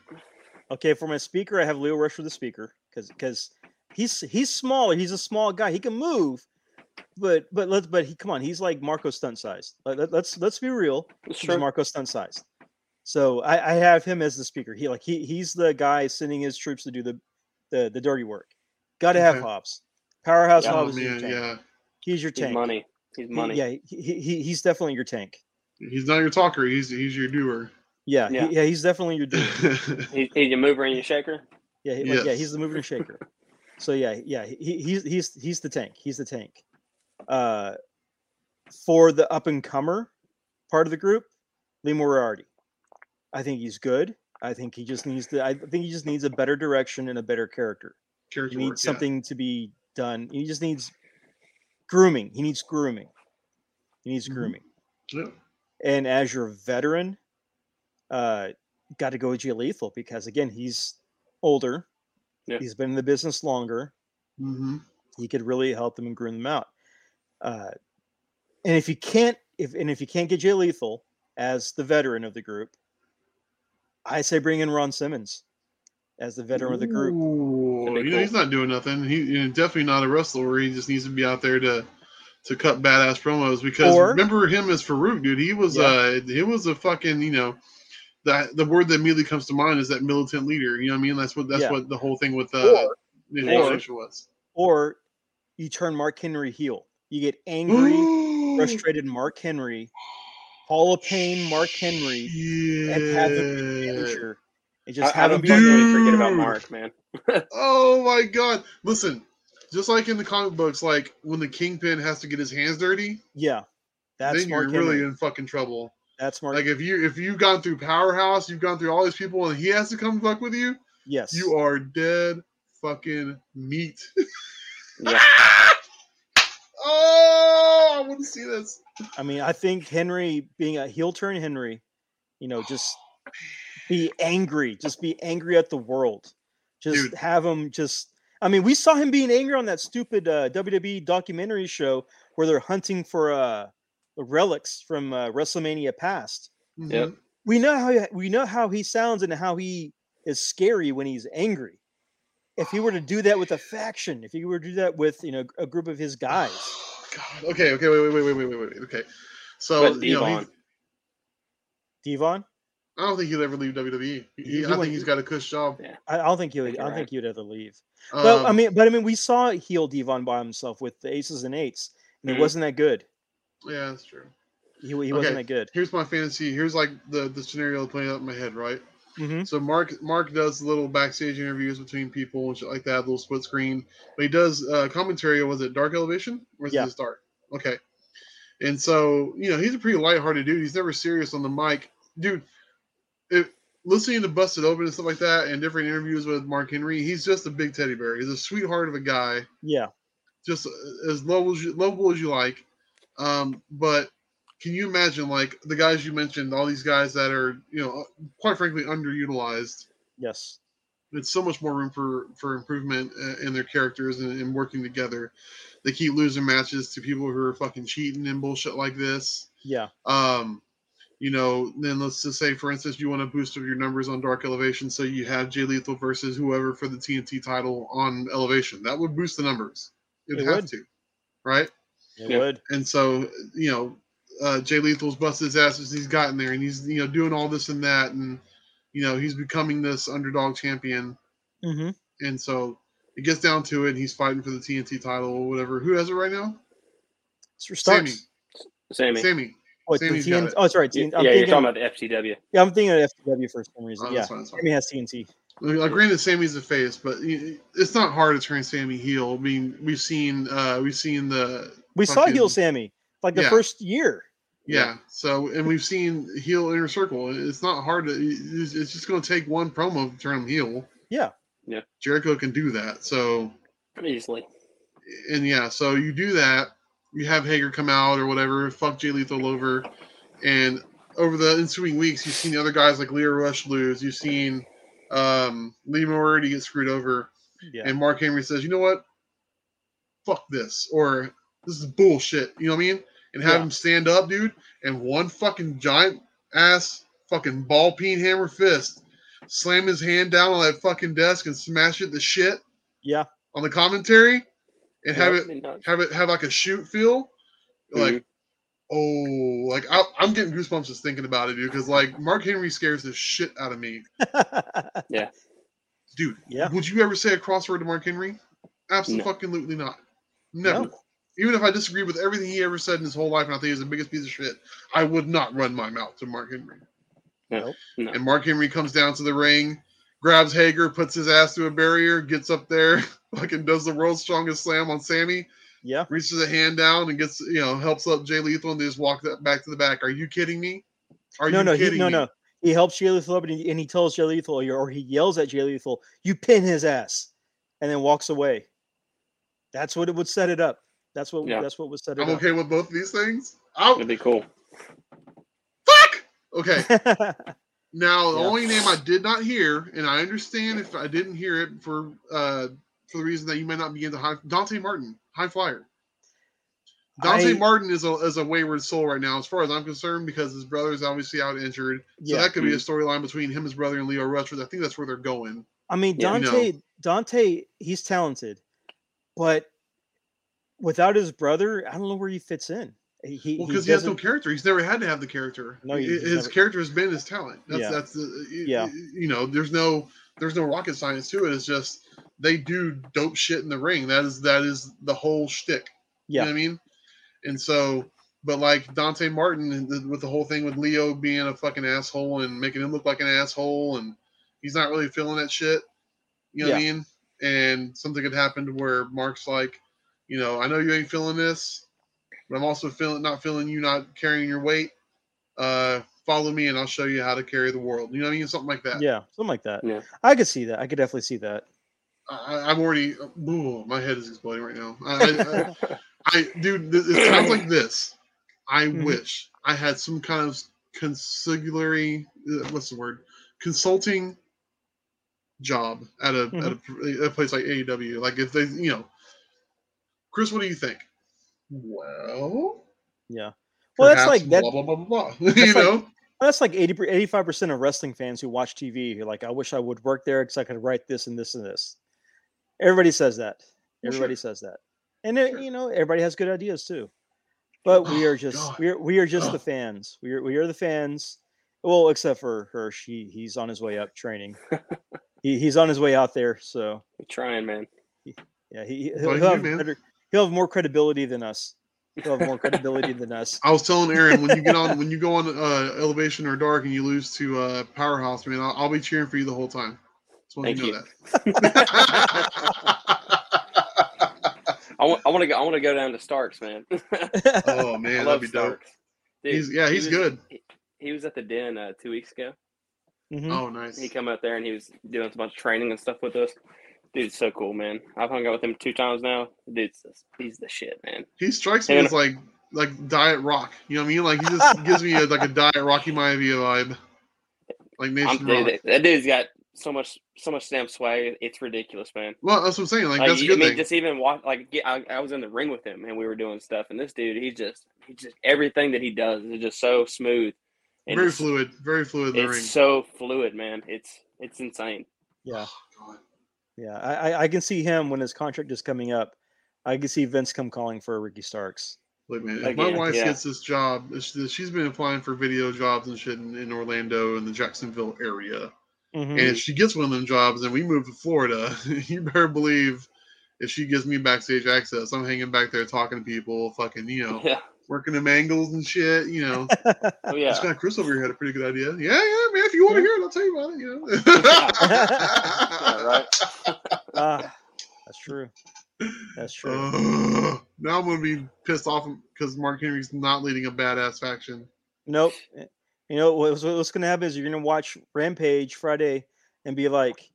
Okay, for my speaker, I have Lio Rush for the speaker because because he's he's smaller. He's a small guy. He can move, but but let's but he come on. He's like Marko Stunt sized. Let, let, let's let's be real. It's He's. Marko Stunt sized. So I, I have him as the speaker. He like he he's the guy sending his troops to do the the, the dirty work. Got to have Okay. Hobbs. Powerhouse Yeah. Hobbs is your man, tank. yeah. He's your He's tank. money. He's He- money. yeah, he, he, he's definitely your tank. He's not your talker. He's he's your doer. Yeah, Yeah. He, yeah, he's definitely your dude. He, he's your mover and your shaker. Yeah, he, like, yeah, he's the mover and shaker. So yeah, yeah, he, he's he's he's the tank. He's the tank. Uh, for the up and comer part of the group, Lee Moriarty. I think he's good. I think he just needs to. I think he just needs a better direction and a better character. He needs work, yeah. something to be done. He just needs grooming. He needs grooming. He needs Mhm. grooming. Yeah. And as your veteran, uh, got to go with Jay Lethal because again, he's older. Yeah. He's been in the business longer. Mm-hmm. He could really help them and groom them out. Uh, and if you can't, if and if you can't get Jay Lethal as the veteran of the group, I say bring in Ron Simmons as the veteran of the group. Ooh, you know, he's not doing nothing. He you know, definitely not a wrestler. He just needs to be out there to to cut badass promos. Because Or- remember him as Farouk, dude. He was Yeah. uh he was a fucking you know. That the word that immediately comes to mind is that militant leader. You know what I mean? That's what that's Yeah. what the whole thing with uh Or- the or- was. Or you turn Mark Henry heel. You get angry, frustrated Mark Henry, Hall of Pain Mark Henry, Yeah. and have him be manager. And just I, I have him don't be think forget about Mark, man. Oh my god! Listen, just like in the comic books, like when the Kingpin has to get his hands dirty, Yeah. That's then Mark you're really Henry. in fucking trouble. That's Mark Like if you if you've gone through Powerhouse, you've gone through all these people, and he has to come fuck with you, Yes. you are dead fucking meat. Yeah. oh, I want to see this. I mean, I think Henry being a heel turn Henry, you know, just be angry, just be angry at the world. Just Dude. have him just I mean, we saw him being angry on that stupid uh, WWE documentary show where they're hunting for uh relics from uh, WrestleMania past. Yep. Mhm. We know how we know how he sounds and how he is scary when he's angry. If he were to do that with a faction, if he were to do that with, you know, a group of his guys. God. Okay. Okay. Wait. Wait. Wait. Wait. Wait. Wait. Wait. Okay. So But you know, Devon, Devon? I don't think he'll ever leave WWE. He, He- he I went- think he's got a cush job. I, I don't think he would. I you're don't think he would ever leave. Um, Well, I mean, but I mean, we saw heel Devon by himself with the aces and eights, and Mhm. it wasn't that good. yeah, that's true. He, he Okay. wasn't that good. Here's my fantasy. Here's like the the scenario playing out in my head, right? Hmm So Mark Mark does little backstage interviews between people and shit like that, little split screen. But he does uh, commentary. Was it Dark Elevation or is Yeah. it just Dark? Okay. And so you know he's a pretty lighthearted dude. He's never serious on the mic, dude. If listening to Busted Open and stuff like that, and different interviews with Mark Henry, he's just a big teddy bear. He's a sweetheart of a guy, Yeah, just as lovable as you, lovable as you like. Um, but can you imagine like the guys you mentioned, all these guys that are you know quite frankly underutilized? yes, it's so much more room for for improvement uh, in their characters and, and working together. They keep losing matches to people who are fucking cheating and bullshit like this. yeah, Um, you know, then let's just say, for instance, you want to boost up your numbers on Dark Elevation, so you have Jay Lethal versus whoever for the TNT title on Elevation. That would boost the numbers. It would It have would. to, right? it Yeah. would. And so, you know, uh, Jay Lethal's busted his ass as he's gotten there, and he's you know doing all this and that, and you know he's becoming this underdog champion. hmm And so it gets down to it. And he's fighting for the TNT title or whatever. Who has it right now? It's for Sammy. Starks. Sammy. Sammy. What, the Sammy's got it. Oh, that's right. Yeah, TNT. I'm you're talking about the FTW. yeah, I'm thinking of FTW for some reason. Oh, yeah, fine, fine. Sammy has TNT. Uh, granted, Sammy's the face, but it's not hard to turn Sammy heel. I mean, we've seen uh we've seen the We saw heel Sammy like the Yeah. first year. Yeah. So and we've seen heel inner circle. It's not hard to. It's it's just going to take one promo to turn him heel. Yeah. Yeah. Jericho can do that. So Easily. and yeah, so you do that. You have Hager come out or whatever, fuck Jay Lethal over, and over the ensuing weeks, you've seen the other guys like Lio Rush lose. You've seen um, Lee Moriarty get screwed over, Yeah, and Mark Henry says, "You know what? Fuck this," or "This is bullshit." You know what I mean? And have Yeah. him stand up, dude, and one fucking giant ass fucking ball peen hammer fist slam his hand down on that fucking desk and smash it to shit yeah, on the commentary, and have Yeah, it I have it have like a shoot feel, like mm-hmm. oh, like I, I'm getting goosebumps just thinking about it, dude. Because like Mark Henry scares the shit out of me, yeah. dude. Yeah. Would you ever say a crossword to Mark Henry? Absolutely not. Never. No. Even if I disagree with everything he ever said in his whole life, and I think he's the biggest piece of shit, I would not run my mouth to Mark Henry. no, no. And Mark Henry comes down to the ring, grabs Hager, puts his ass through a barrier, gets up there, fucking does the world's strongest slam on Sammy, yeah. reaches a hand down and gets you know helps up Jay Lethal and they just walk that back to the back. Are you kidding me? Are no, you no, he, kidding no, me? no. He helps Jay Lethal up and he, and he tells Jay Lethal, or he yells at Jay Lethal, "You pin his ass," and then walks away. That's what it would set it up. That's what. Yeah. That's what would set it I'm up. okay with both of these things. I'll, That'd be cool. Fuck. Okay. Now, the Yeah. only name I did not hear, and I understand if I didn't hear it for uh for the reason that you might not be into high Dante Martin, high flyer. Dante I- Martin is a is a wayward soul right now, as far as I'm concerned, because his brother is obviously out injured. So yeah. that could be a storyline between him, and his brother, and Lio Rush. I think that's where they're going. I mean, Yeah. You know. Dante, Dante, he's talented, but without his brother, I don't know where he fits in. He, he, Well, because he, has no character. He's never had to have the character. No, he- his never- character has been his talent. That's Yeah. that's the Yeah. You know, there's no there's no rocket science to it. It's just they do dope shit in the ring. That is that is the whole shtick. You yeah, know what I mean? And so, but like Dante Martin with the whole thing with Lio being a fucking asshole and making him look like an asshole, and he's not really feeling that shit. You know what I mean? And something could happen to where Mark's like, you know, I know you ain't feeling this, but I'm also feeling not feeling you not carrying your weight. Uh, follow me and I'll show you how to carry the world. You know what I mean? Something like that. yeah, something like that. Yeah. I could see that. I could definitely see that. I, I'm already. Ooh, my head is exploding right now. I, I, I, I dude, it sounds like this. I Mhm. wish I had some kind of consigliary. uh, What's the word? Consulting job at a at a, a place like AEW. Like if they, you know, Chris, what do you think? Well, Yeah. Well, that's like that. Blah blah blah blah. blah. you That's like- know, That's like 80, 85 percent of wrestling fans who watch TV. Who are like, I wish I would work there because I could write this and this and this. Everybody says that. Everybody sure. says that, and it- you know, everybody has good ideas too. But we Oh, are just God. we are we are just Ugh. the fans. We are we are the fans. Well, except for Hirsch, he he's on his way up training. he, he's on his way out there. So We're trying, man. yeah, he he'll, you have man. better, he'll have more credibility than us. He'll have more credibility than us. I was telling Aaron when you get on when you go on uh, Elevation or Dark and you lose to uh, Powerhouse, man, I'll, I'll be cheering for you the whole time. Just want Thank you know you. that. I want, I want to go. I want to go down to Starks, man. oh I man, love that'd be dope. Starks. Dude, He's yeah, he he's was- good. He, he was at the den uh, two weeks ago. Mhm. Oh nice. He come out there and he was doing a bunch of training and stuff with us. Dude's so cool, man. I've hung out with him two times now. Dude's he's the shit, man. He strikes me And- as like like Diet Rock. You know what I mean? Like he just gives me a, like a Diet Rocky Maivia vibe. Like I'm, Nation dude, Rock. that, that dude's got so much so much damn swag. It's ridiculous, man. Well, that's what I'm saying. Like, Like, that's a I good I mean, thing. just even watch like get, I, I was in the ring with him and we were doing stuff, and this dude, he just he just everything that he does is just so smooth. And very fluid. Very fluid in the It's ring. so fluid, man. It's it's insane. Yeah. Oh, God. Yeah, I, I- I can see him when his contract is coming up. I can see Vince come calling for Ricky Starks. Look, man, if my wife yeah. gets this job, she- she's been applying for video jobs and shit in, in Orlando and the Jacksonville area. Mhm. And if she gets one of them jobs and we move to Florida, you better believe if she gives me backstage access, I'm hanging back there talking to people, fucking, you know, Yeah. working them angles and shit, you know. Oh yeah. This guy Chris over here had a pretty good idea. Yeah, yeah, man. If you want to hear it, I'll tell you about it. You Yeah, know. right. Ah, that's true. That's true. Ugh. now I'm gonna be pissed off because Mark Henry's not leading a badass faction. nope. You know what's, what's going to happen is you're going to watch Rampage Friday and be like,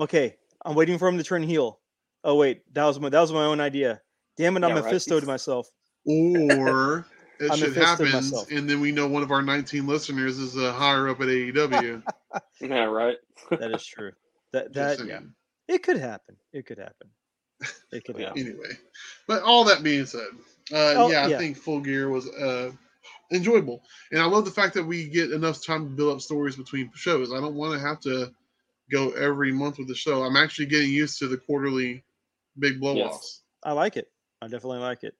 "Okay, I'm waiting for him to turn heel." Oh wait, that was my that was my own idea. Damn it, I'm Yeah, right. Mephisto to myself. Or it I'm should happen, and then we know one of our 19 listeners is uh, higher up at AEW. Yeah, right. That is true. That that yeah, it could happen. It could happen. It could happen. Anyway, but all that being said, uh, Oh, yeah, I yeah. think Full Gear was uh, enjoyable, and I love the fact that we get enough time to build up stories between shows. I don't want to have to go every month with the show. I'm actually getting used to the quarterly big blow offs. I like it. I definitely like it.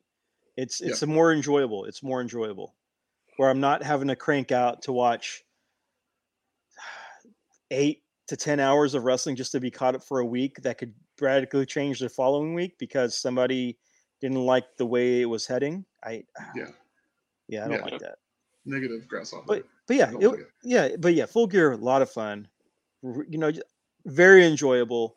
It's it's a more enjoyable. It's more enjoyable. Where I'm not having to crank out to watch eight to ten hours of wrestling just to be caught up for a week that could radically change the following week because somebody didn't like the way it was heading. I Yeah. yeah, I don't Yeah. like that. Negative grasshopper. But but yeah, it, like yeah, but yeah, full gear, a lot of fun. You know, very enjoyable.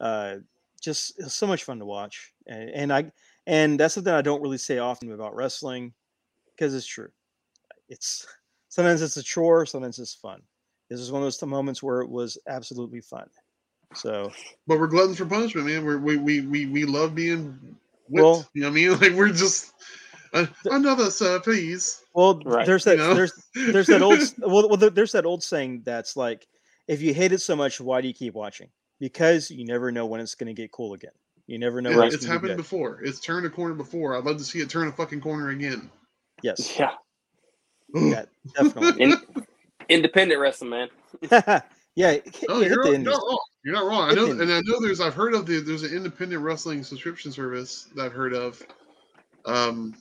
Uh, just so much fun to watch, and, and I and that's something I don't really say often about wrestling because it's true. It's sometimes it's a chore, sometimes it's fun. This is one of those moments where it was absolutely fun. So But we're gluttons for punishment, man. We're, we we we we love being whipped. Well- you know what I mean? Like we're just Uh, another sir, please. Well, Right. there's You that know? there's there's that old well, well there's that old saying that's like if you hate it so much, why do you keep watching? Because you never know when it's going to get cool again. You never know Yeah, when it's it's, gonna be happened good. before. It's turned a corner before. I'd love to see it turn a fucking corner again. Yes, Yeah. yeah, definitely. In, independent wrestling, man. yeah, hit, Oh, you're, the not wrong. You're not wrong. I know, and I know there's. I've heard of the. There's an independent wrestling subscription service that I've heard of. Um,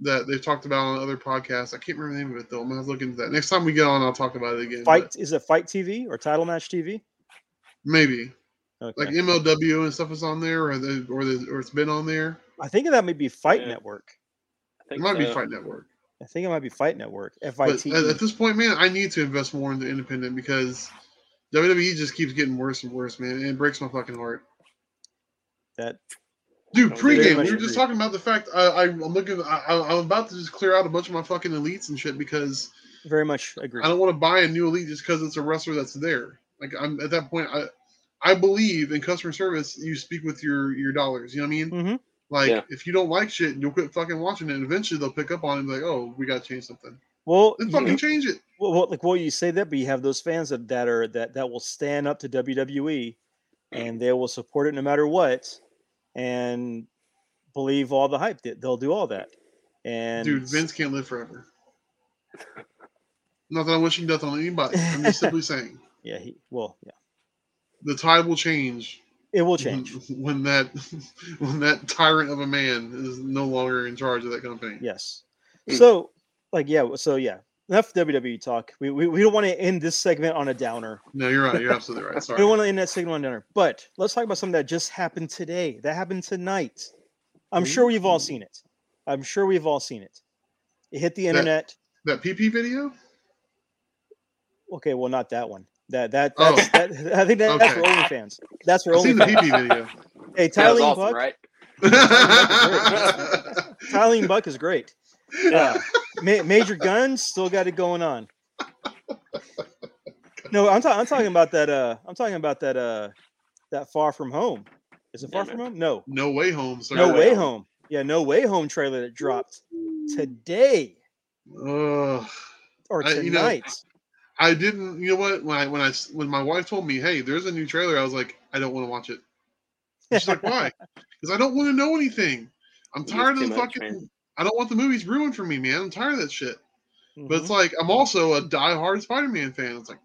that they've talked about on other podcasts. I can't remember the name of it though. I'm gonna have to look into that. Next time we get on, I'll talk about it again. Fight but is it Fight TV or Title Match TV? maybe Okay. like MLW and stuff is on there, or the, or the, or it's been on there. I think that may be Fight Yeah. Network. I It think might be. Fight Network. I think it might be Fight Network. F I But at, this point, man, I need to invest more in the independent because WWE just keeps getting worse and worse, man. And it breaks my fucking heart. That Dude, pregame, much we were just agree. talking about the fact I, I, I'm looking. I, I- I'm about to just clear out a bunch of my fucking elites and shit because very much agree. I don't want to buy a new elite just because it's a wrestler that's there. Like I'm at that point, I I believe in customer service. You speak with your your dollars. You know what I mean? hmm Like Yeah. if you don't like shit, you'll quit fucking watching it. And eventually they'll pick up on it and be like, oh, we got to change something. Well, Then you- fucking change it. well, well, like well, you say that, but you have those fans that, that are that that will stand up to WWE, and they will support it no matter what, and believe all the hype. That they'll do all that. And Dude, Vince can't live forever. Not that I'm wishing death on anybody. I'm just simply saying yeah, he well, yeah, the tide will change it will change. when that when that tyrant of a man is no longer in charge of that company. Yes. So, like, yeah. So, yeah. Enough WWE talk. We, we, we don't want to end this segment on a downer. No, you're right. You're absolutely right. Sorry. We don't want to end that segment on a downer. But let's talk about something that just happened today. That happened tonight. I'm sure we've all seen it. I'm sure we've all seen it. It hit the That- internet. That PP video? Okay, well, not that one. That that Oh. that's, that, I think that, that's for Okay. OnlyFans. That's for I've seen the PP video. Hey, That was Tylene awesome, Buck. right? Tylene Buck is great. Uh, Ma- Major Gunns still got it going on. No, I'm, ta- I'm talking about that. Uh, I'm talking about that. Uh, that Far From Home. Is it Yeah, Far man. From Home? No. no way home. Sir. No Way Way Home. Home. Yeah, No Way Home trailer that dropped today Ugh. or I- you know, tonight. I didn't. You know what? When I when I when my wife told me, "Hey, there's a new trailer," I was like, "I don't want to watch it." And she's like, "Why?" Because I don't want to know anything. I'm tired of the much, fucking. man. I don't want the movies ruined for me, man. I'm tired of that shit. But Mhm. it's like I'm also a die-hard Spider-Man fan. It's like,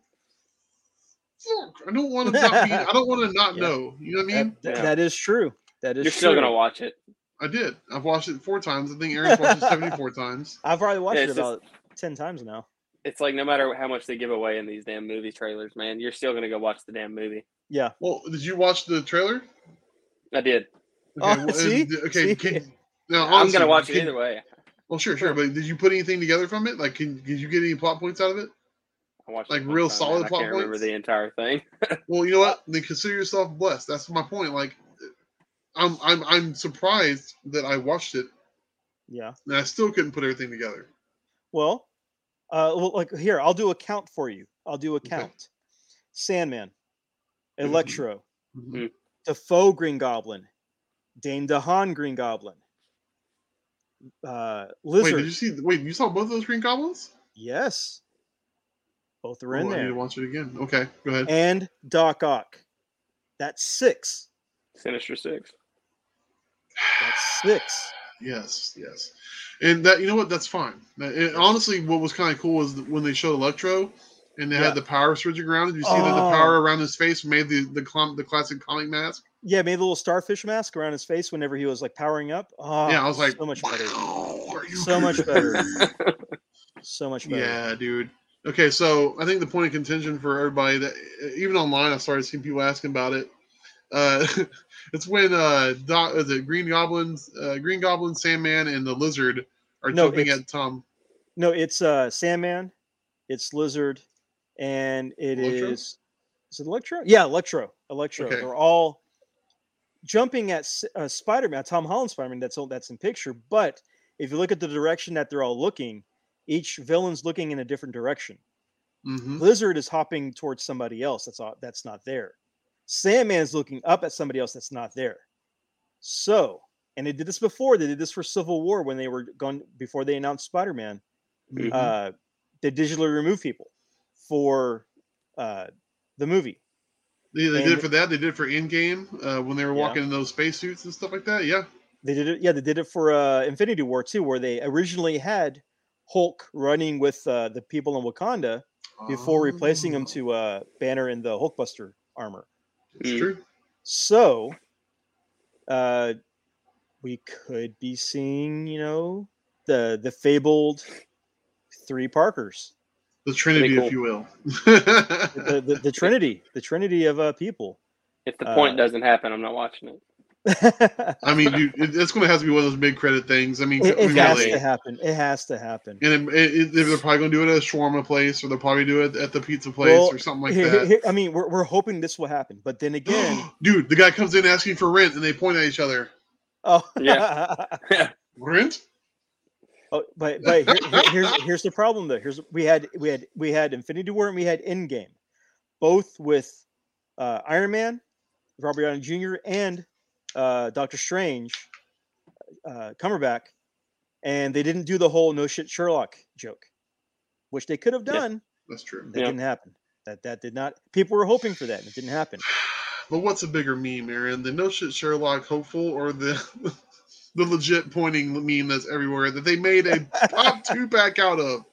fuck, I don't want to not be. I don't want to not Yeah. know. You know what I mean? That- that- Yeah. that is true. That is You're still true. gonna watch it. I did. I've watched it four times. I think Aaron's watched it 74 times. I've probably watched Yeah, it it's just- about ten times now. It's like no matter how much they give away in these damn movie trailers, man, you're still gonna go watch the damn movie. Yeah. Well, did you watch the trailer? I did. Oh, well, see? Okay. See? Can, now, I'm gonna watch it can- either way. Well, sure, sure. But did you put anything together from it? Like, can did you get any plot points out of it? I watched Like real time, solid man. I plot can't remember the entire thing. Well, you know what? Then consider yourself blessed. That's my point. Like, I'm I'm I'm surprised that I watched it Yeah. and I still couldn't put everything together. Well, uh, well, like here, I'll do a count for you. I'll do a Okay. count. Sandman, Mhm. Electro, Mhm. Dafoe Green Goblin, Dane DeHaan Green Goblin, uh, Wait, did you see? Wait, you saw both of those Green Goblins? yes, both are in Oh, I need to watch it again. Okay, go ahead. And Doc Ock. That's six. Sinister Six. That's six. Yes, yes. And that you know what? That's fine. And honestly, what was kind of cool was when they showed Electro and they Yeah. had the power switching around. Did you see that the Oh. power around his face made the the clom- the classic comic mask? Yeah, made a little starfish mask around his face whenever he was like powering up. Oh, yeah, I was like, so much better. "Wow, So much better. So much better. Yeah, dude. Okay, so I think the point of contention for everybody that even online, I started seeing people asking about it. Uh, it's when uh, Doc, is it Green Goblins, uh, Green Goblin, Sandman, and the Lizard are No, jumping at Tom. No, it's uh Sandman, it's Lizard, and it is Electro? is it Electro? Yeah, Electro. Electro. Okay. They're all jumping at uh, Spider-Man, Tom Holland Spider-Man. That's all that's in picture. But if you look at the direction that they're all looking, each villain's looking in a different direction. hmm Lizard is hopping towards somebody else. That's all, that's not there. Sandman is looking up at somebody else that's not there. So and they did this before. They did this for Civil War when they were going before they announced Spider Man. Mhm. Uh, they digitally remove people for uh, the movie. They, they did it for that. They did it for Endgame uh, when they were Yeah. walking in those spacesuits and stuff like that. Yeah. They did it. Yeah, they did it for uh, Infinity War too, where they originally had Hulk running with uh, the people in Wakanda before replacing him Oh, to uh, Banner in the Hulkbuster armor. It's Mm. true. So, uh, we could be seeing, you know, the the fabled three Parkers, The Trinity, cool. if you will. the the, the Trinity, the Trinity of uh, people. If the point Uh, doesn't happen, I'm not watching it. It I mean, dude, it, it's going to have to be one of those big credit things. I mean, it really. has really. to happen. It has to happen. And it, it, they're probably going to do it at a shawarma place, or they'll probably do it at the pizza place, Well, or something like Here- that. here- I mean, we're, we're hoping this will happen, but then again, Dude, the guy comes in asking for rent, and they point at each other. oh Yeah. Rent? Oh, but but here, here- here's here's the problem though. Here's we had we had we had Infinity War and we had Endgame, both with uh, Iron Man, Robert Downey Jr. and uh, Doctor Strange, uh, Cumberbatch, and they didn't do the whole no shit Sherlock joke, which they could have Yeah. done. That's true. That Yeah. didn't happen. That that did not. People were hoping for that, and it didn't happen. But what's a bigger meme, Aaron? The no shit Sherlock hopeful, or the the legit pointing meme that's everywhere that they made a pop two pack out of?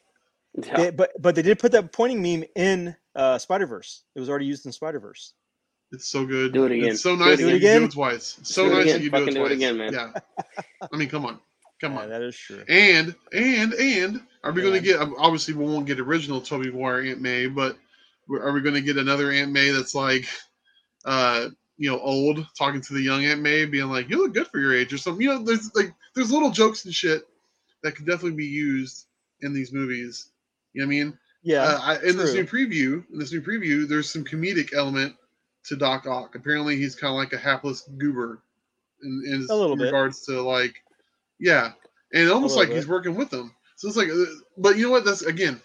Yeah. They- but but they did put that pointing meme in uh, Spider Verse. It was already used in Spider Verse. It's so good. Do it again. It's so Do nice it that you again. do it twice. So it nice again. that you do it Fucking do it again, man. Yeah. I mean, come on, come Yeah, on. that is true. And and and are we going to get? Obviously, we won't get original Tobey Maguire Aunt May, but we're- we going to get another Aunt May that's like, uh, you know, old talking to the young Aunt May, being like, "You look good for your age" or something? You know, there's like there's little jokes and shit that could definitely be used in these movies. You know what I mean? Yeah, uh, I, in this new preview, in this new preview, there's some comedic element to Doc Ock. Apparently, he's kind of like a hapless goober in, in, in bit. regards to like, yeah, and almost like he's working with them. So it's like, uh, but you know what? That's again,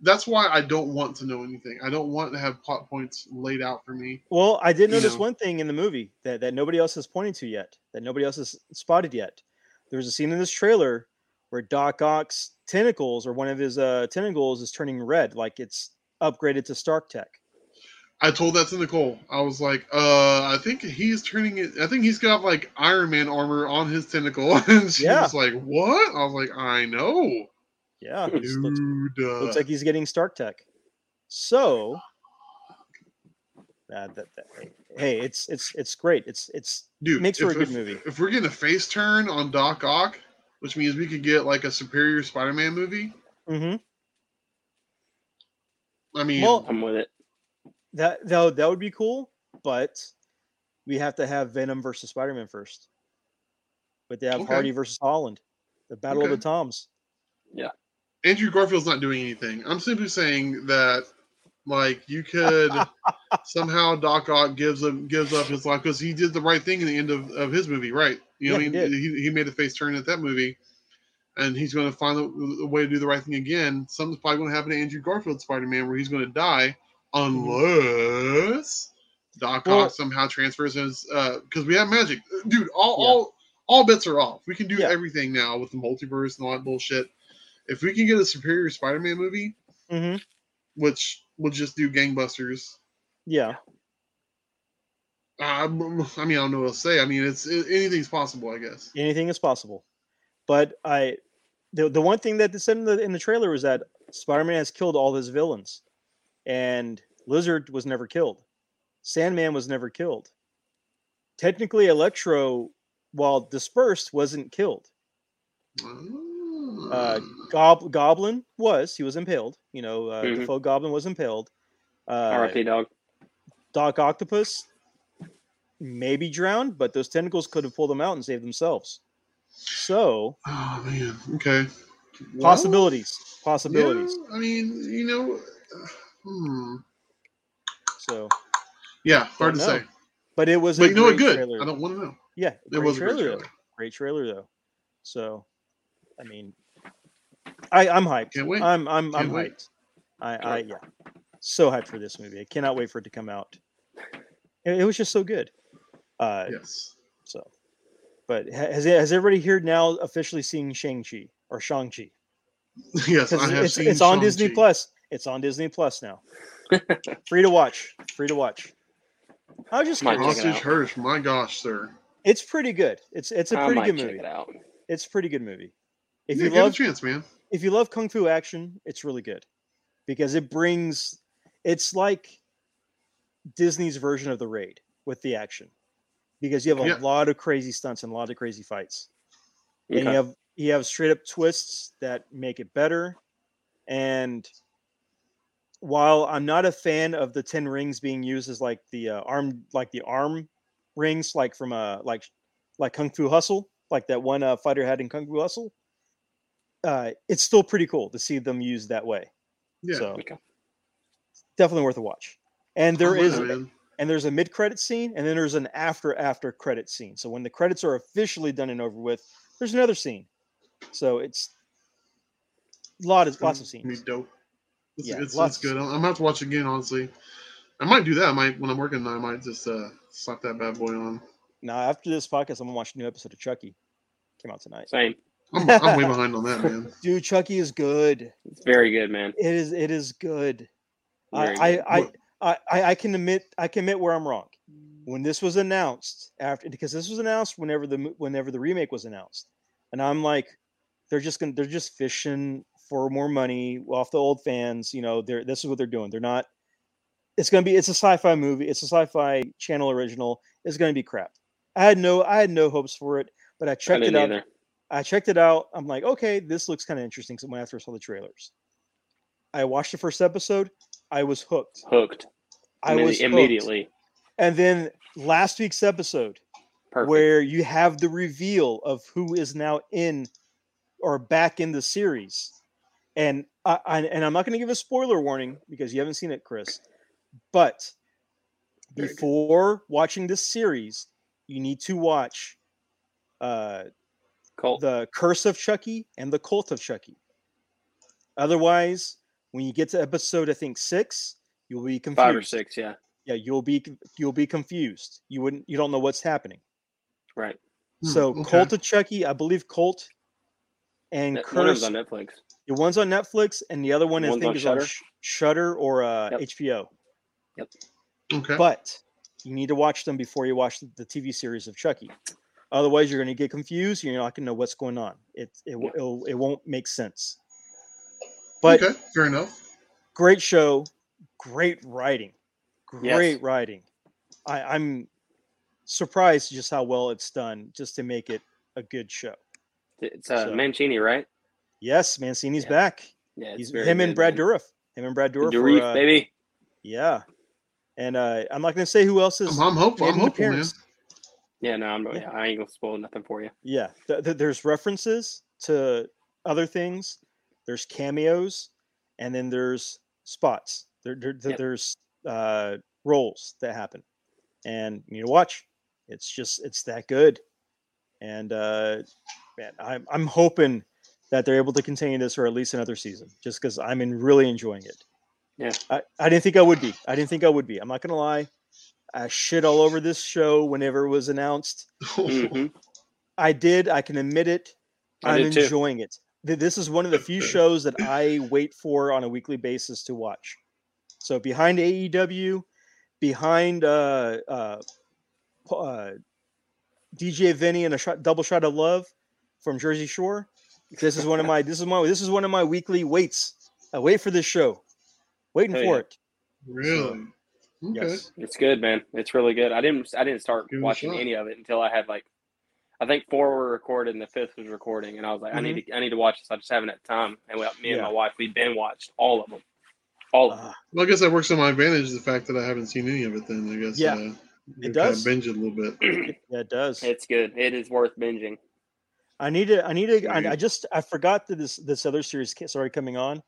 that's why I don't want to know anything. I don't want to have plot points laid out for me. Well, I did you notice know. one thing in the movie that, that nobody else has pointed to yet, that nobody else has spotted yet. There was a scene in this trailer where Doc Ock's tentacles or one of his uh, tentacles is turning red, like it's upgraded to Stark Tech. I told that to Nicole. I was like, uh, I think he's turning it. I think he's got like Iron Man armor on his tentacle, and she Yeah. was like, "What?" I was like, "I know." Yeah, he's- looks, uh, looks like he's getting Stark Tech. So, uh, that, that, hey, hey, it's it's it's great. It's it's dude makes for if, a good if- movie. If we're getting a face turn on Doc Ock, which means we could get like a superior Spider-Man movie. Mm-hmm. I mean, Well, I'm with it. That that would- that would be cool, but we have to have Venom versus Spider Man first. But they have Okay. Hardy versus Holland, the battle of the Toms. Yeah. Andrew Garfield's not doing anything. I'm simply saying that, like, you could somehow Doc Ock gives up gives up his life because he did the right thing in the end of, of his movie, right? You know, Yeah, what I he mean, did. he, he made a face turn at that movie, and he's going to find a, a way to do the right thing again. Something's probably going to happen to Andrew Garfield Spider Man where he's going to die unless Doc Well- Ock somehow transfers his because we have magic, dude. All Yeah. all all bets are off. We can do Yeah. everything now with the multiverse and all that bullshit. If we can get a superior Spider-Man movie, hmm which will just do gangbusters, Yeah, uh, I mean, I don't know what to say. I mean, it's it, anything's possible, I guess. anything is possible. But I, the the one thing that they said in the in the trailer was that Spider Man has killed all his villains, and Lizard was never killed, Sandman was never killed. Technically, Electro, while dispersed, wasn't killed. Uh, Um, Gob- Goblin was. He was impaled. You know, uh, Mhm. the faux Goblin was impaled. Uh, R.I.P. Dog. Doc Octopus maybe drowned, but those tentacles could have pulled them out and saved themselves. So oh man, okay. Well, possibilities, possibilities. yeah, I mean, you know, hmm. So, yeah, hard to know. say. but it was. But a you know what? great Good. Trailer. I don't want to know. Yeah, It great was a great trailer, trailer. though. Great trailer though. So, I mean, I I'm hyped. Can't wait. I'm I'm I'm wait. hyped. I I yeah, so hyped for this movie. I cannot wait for it to come out. It, it was just so good. Uh, Yes. So, But has has everybody here now officially seen Shang Chi or Shang Chi? yes, I have it's, seen it's on Disney Shang-Chi. Plus. It's on Disney Plus now. Free to watch. Free to watch. I was just Might curious. check Hostage Hirsch, my gosh, sir. It's pretty good. It's it's a I pretty might good check movie. it out. It's a pretty good movie. If yeah, you give love a chance, man. if you love kung fu action, it's really good because it brings it's like Disney's version of the raid with the action because you have a Yeah. lot of crazy stunts and a lot of crazy fights. And you have you have straight up twists that make it better. And while I'm not a fan of the ten rings being used as like the uh, arm like the arm rings like from a like like Kung Fu Hustle, like that one uh, fighter had in Kung Fu Hustle, uh, it's still pretty cool to see them used that way. Yeah, So Okay. definitely worth a watch. And there I'm is man. and there's a mid credit scene and then there's an after after credit scene. So when the credits are officially done and over with, there's another scene. So it's a lot of lots of Gonna be scenes. dope. It's, Yeah, it's, lots it's good. I'm, I'm gonna have to watch it again. Honestly, I might do that. I might when I'm working. I might just uh, slap that bad boy on. Now after this podcast, I'm gonna watch a new episode of Chucky. Came out tonight. Same. I'm, I'm way behind on that, man. Dude, Chucky is good. It's very good, man. It is it is good. Very I, good. I, I, I, I I can admit I can admit where I'm wrong. When this was announced after because this was announced whenever the whenever the remake was announced, and I'm like, they're just gonna they're just fishing for more money off the old fans. You know, they're this is what they're doing. They're not. It's gonna be it's a sci-fi movie. It's a sci-fi channel original. It's gonna be crap. I had no I had no hopes for it, but I I checked it out. either. I checked it out. I'm like, okay, this looks kind of interesting. So when after I saw the trailers, I watched the first episode. I was hooked. Hooked. I was hooked. immediately. And then last week's episode, Perfect. where you have the reveal of who is now in or back in the series, and I, I and I'm not going to give a spoiler warning because you haven't seen it, Chris. But Very good. before watching this series, you need to watch uh, Colt. the Curse of Chucky and the Cult of Chucky. Otherwise, when you get to episode, I think six, you'll be confused. Five or six, yeah. Yeah, you'll be you'll be confused. You wouldn't you don't know what's happening. Right. Hmm, So okay. Cult of Chucky, I believe Colt and That- One of Curse. them's on Netflix. the one's on Netflix, and the other one I think on is on Sh- Shudder or uh, Yep. HBO. Okay. But you need to watch them before you watch the, the TV series of Chucky. Otherwise, you're going to get confused. You're not going to know what's going on. It it, w- it'll, it won't make sense. But okay, fair enough. great show, great writing, Yes. great writing. I, I'm surprised just how well it's done, just to make it a good show. It's uh, So- Mancini, right? Yes, Mancini's Yeah. back. Yeah. It's He's very him and Brad man. Dourif. Him and Brad Dourif. were, Dourif, uh, baby. Yeah, and uh, I'm not going to say who else is. I'm, I'm hopeful. I'm an hopeful, man. Yeah, no, I'm, Yeah. yeah, I ain't gonna spoil nothing for you. Yeah, th- th- there's references to other things. There's cameos, and then there's spots. There, there, there- Yep. there's uh, roles that happen, and you need to watch. It's just it's that good, and uh, man, I'm I'm hoping that they're able to continue this for at least another season, just because I'm in really enjoying it. Yeah. I, I didn't think I would be. I didn't think I would be. I'm not gonna lie. I shit all over this show whenever it was announced. Mhm. I did. I can admit it. I I'm did too. enjoying it. This is one of the few shows that I wait for on a weekly basis to watch. So behind AEW, behind uh, uh, uh, DJ Vinny and a shot, double shot of love from Jersey Shore. This is one of my this is my this is one of my weekly waits. I wait for this show, waiting Hell for yeah. it. really? Okay. Yes. It's good, man. It's really good. I didn't I didn't start Give watching any of it until I had like I think four were recorded and the fifth was recording, and I was like, I need to I need to watch this. I just haven't had time. And we, me and Yeah. my wife, we've been watched all of them, all of them. Ah, Well, I guess that works to my advantage. The fact that I haven't seen any of it. Then I guess. Yeah, uh, it Kind does. of binge it a little bit. yeah, it does. it's good. It is worth binging. I need to. I need to. I, I just. I forgot that this this other series started coming on,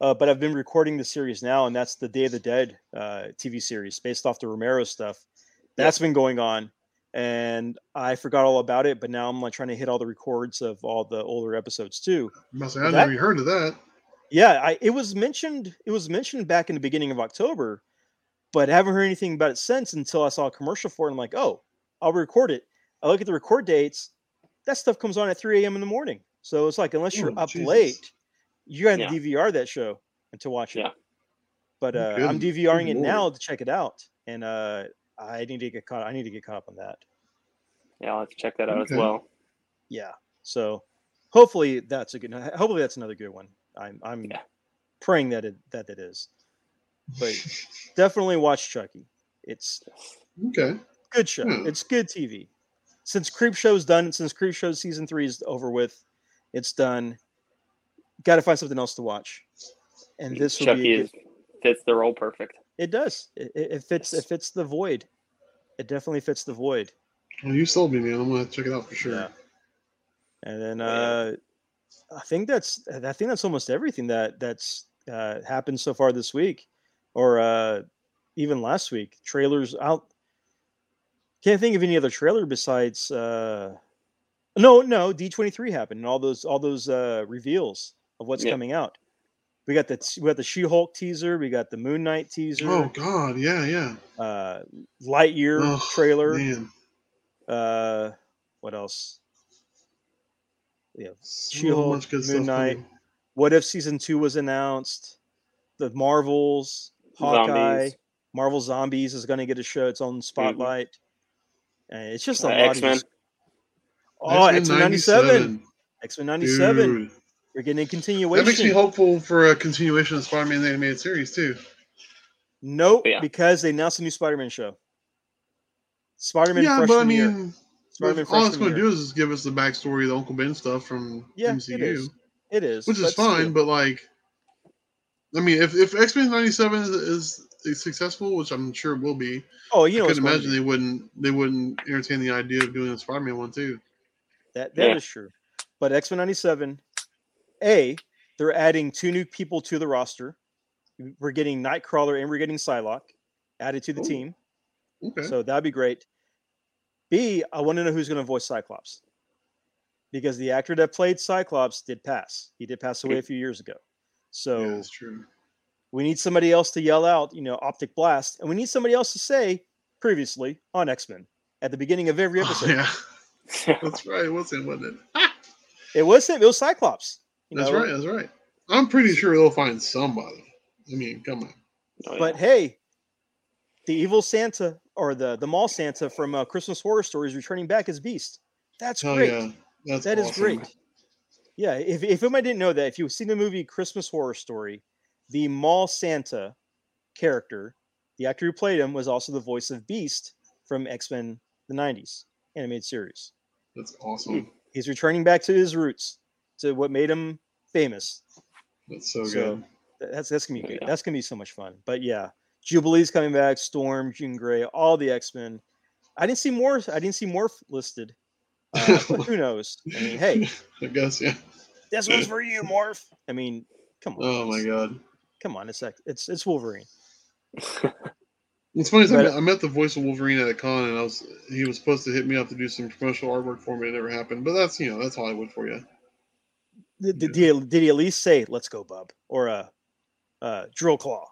uh, but I've been recording the series now, and that's the Day of the Dead uh, TV series based off the Romero stuff. That's been going on, and I forgot all about it. But now I'm like trying to hit all the records of all the older episodes too. Must That- never heard of that. Yeah, I it was mentioned. It was mentioned back in the beginning of October, but I haven't heard anything about it since until I saw a commercial for it. And I'm like, oh, I'll record it. I look at the record dates. That stuff comes on at 3 a.m. in the morning. So it's like unless you're Oh, up Jesus. late, you got to Yeah. DVR that show and to watch it. Yeah. But uh, good- I'm DVRing good it now to check it out, and uh, I need to get caught. I need to get caught up on that. Yeah, I'll have to check that out Okay. as well. Yeah. So hopefully that's a good. Hopefully that's another good one. I'm I'm Yeah. praying that it that it is. But definitely watch Chucky. It's okay. good show. Hmm. It's good TV. Since Creepshow's done, since Creep Show season three is over with, it's done. Got to find something else to watch. And this will Chucky be. good- fits the role perfect. It does. It, it it fits. It fits the void. It definitely fits the void. Well, you sold me, man. I'm gonna check it out for sure. Yeah. And then Oh, uh, I think that's I think that's almost everything that that's uh, happened so far this week, or uh, even last week. Trailers out. Can't think of any other trailer besides. Uh, no, no. D twenty three happened, and all those all those uh, reveals of what's Yeah. coming out. We got the we got the She Hulk teaser. We got the Moon Knight teaser. Oh God, yeah, yeah. Uh, Lightyear Oh, trailer. Man, Uh, what else? Yeah, so She-Hulk, much Moon Knight. coming. What if season two was announced? The Marvels, Hawkeye, Zombies. Marvel Zombies is going to get a show its own spotlight. And it's just a Uh, lot of X-Men. just- Oh, X Men '97, X Men '97. Dude. You're getting a continuation. That makes me hopeful for a continuation of Spider-Man the animated series too. Nope, Yeah. because they announced a new Spider-Man show. Spider-Man yeah, freshman but I mean, Spider-Man all it's going to do is just give us the backstory of the Uncle Ben stuff from Yeah, MCU, it is. It is, which is but still. fine. But like, I mean, if if X Men '97 is, is, is successful, which I'm sure it will be, oh, you know, I it's couldn't going to imagine they wouldn't they wouldn't entertain the idea of doing a Spider-Man one too. That that is Yeah. true. But X Men '97, a they're adding two new people to the roster. We're getting Nightcrawler and we're getting Psylocke added to the Ooh. team, Okay. so that'd be great. B, I want to know who's going to voice Cyclops, because the actor that played Cyclops did pass. He did pass away a few years ago. So yeah, that's true. We need somebody else to yell out, you know, Optic Blast, and we need somebody else to say previously on X Men at the beginning of every Oh, episode. yeah, that's right. It was him, wasn't it? It was him. It was Cyclops. you That's know? right. That's right. I'm pretty sure they'll find somebody. I mean, come on. Oh, yeah. But hey, the evil Santa or the the mall Santa from uh, Christmas Horror Story is returning back as Beast. That's Hell great. yeah, that's That is awesome. great. Yeah, if if anybody didn't know that, if you've seen the movie Christmas Horror Story, the mall Santa character, the actor who played him was also the voice of Beast from X Men the '90s animated series. That's awesome. He's returning back to his roots, to what made him famous. That's so, So, good. That's that's gonna be good. yeah. That's gonna be so much fun. But yeah, Jubilee's coming back. Storm, Jean Grey, all the X Men. I didn't see more. I didn't see Morph listed. Uh, who knows? I mean, hey, I guess yeah. this one's for you, Morph. I mean, come on. Oh my god. Come on, it's it's it's Wolverine. It's funny. is I But- met, I met the voice of Wolverine at a con, and I was he was supposed to hit me up to do some promotional artwork for me. It never happened, but that's you know that's Hollywood for you. Did, did, he, did he at least say "Let's go, Bub" or uh, uh, Drill Claw?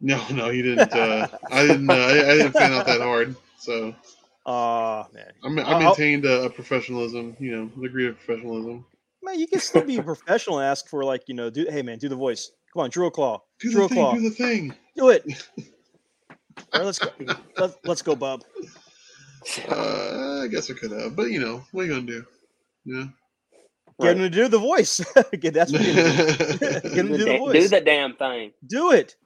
No, no, he didn't. Uh, I didn't. Uh, I, I didn't fan out that hard. So Ah, man. I, I'll- maintained a, a professionalism. You know, a degree of professionalism. Man, you can still be a professional and ask for like you know, do hey man, do the voice. Come on, Drill Claw, Do Drill the thing. Claw, Do the thing. do it. All right, let's go. Let's, let's go, Bob. Uh, I guess I could have, but you know, what are you gonna do? Yeah. Get him to do the voice. Get that's what you Get him to do do, the voice. do the damn thing. Do it.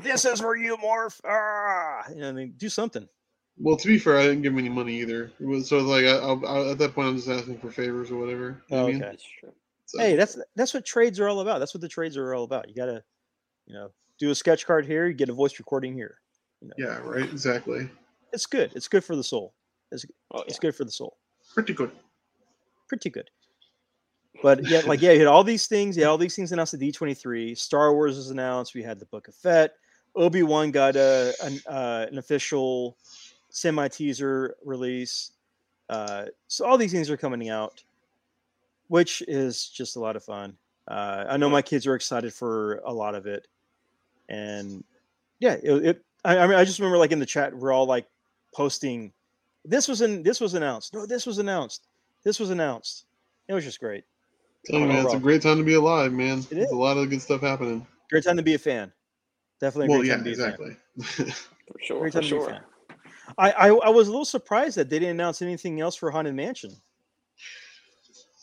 This is for you, Morph. Ah, you know, I mean, do something. Well, to be fair, I didn't give him any money either. It was so like I, I, I, at that point, I'm just asking for favors or whatever. You know what I mean? That's true. So, Hey, that's that's what trades are all about. That's what the trades are all about. You gotta, you know, do a sketch card here. You get a voice recording here. You know, yeah, right. Exactly. it's good. It's good for the soul. It's Oh, yeah. it's good for the soul. Pretty good. Pretty good. But yeah, like yeah, you had all these things. Yeah, all these things announced at D23. Star Wars was announced. We had the Book of Fett. Obi Wan got a an, uh, an official semi teaser release. Uh, so all these things are coming out, which is just a lot of fun. Uh, I know my kids are excited for a lot of it, and yeah, it. it I, I mean, I just remember like in the chat, we're all like posting, "This was in this was announced. No, this was announced." this was announced. It was just great. Tell you, man, it's a great time to be alive, man. It There's is. a lot of good stuff happening. Great time to be a fan. Definitely a Well, great yeah, time to be a fan. exactly. For sure. Great For time to be a sure. fan. I, I I was a little surprised that they didn't announce anything else for Haunted Mansion.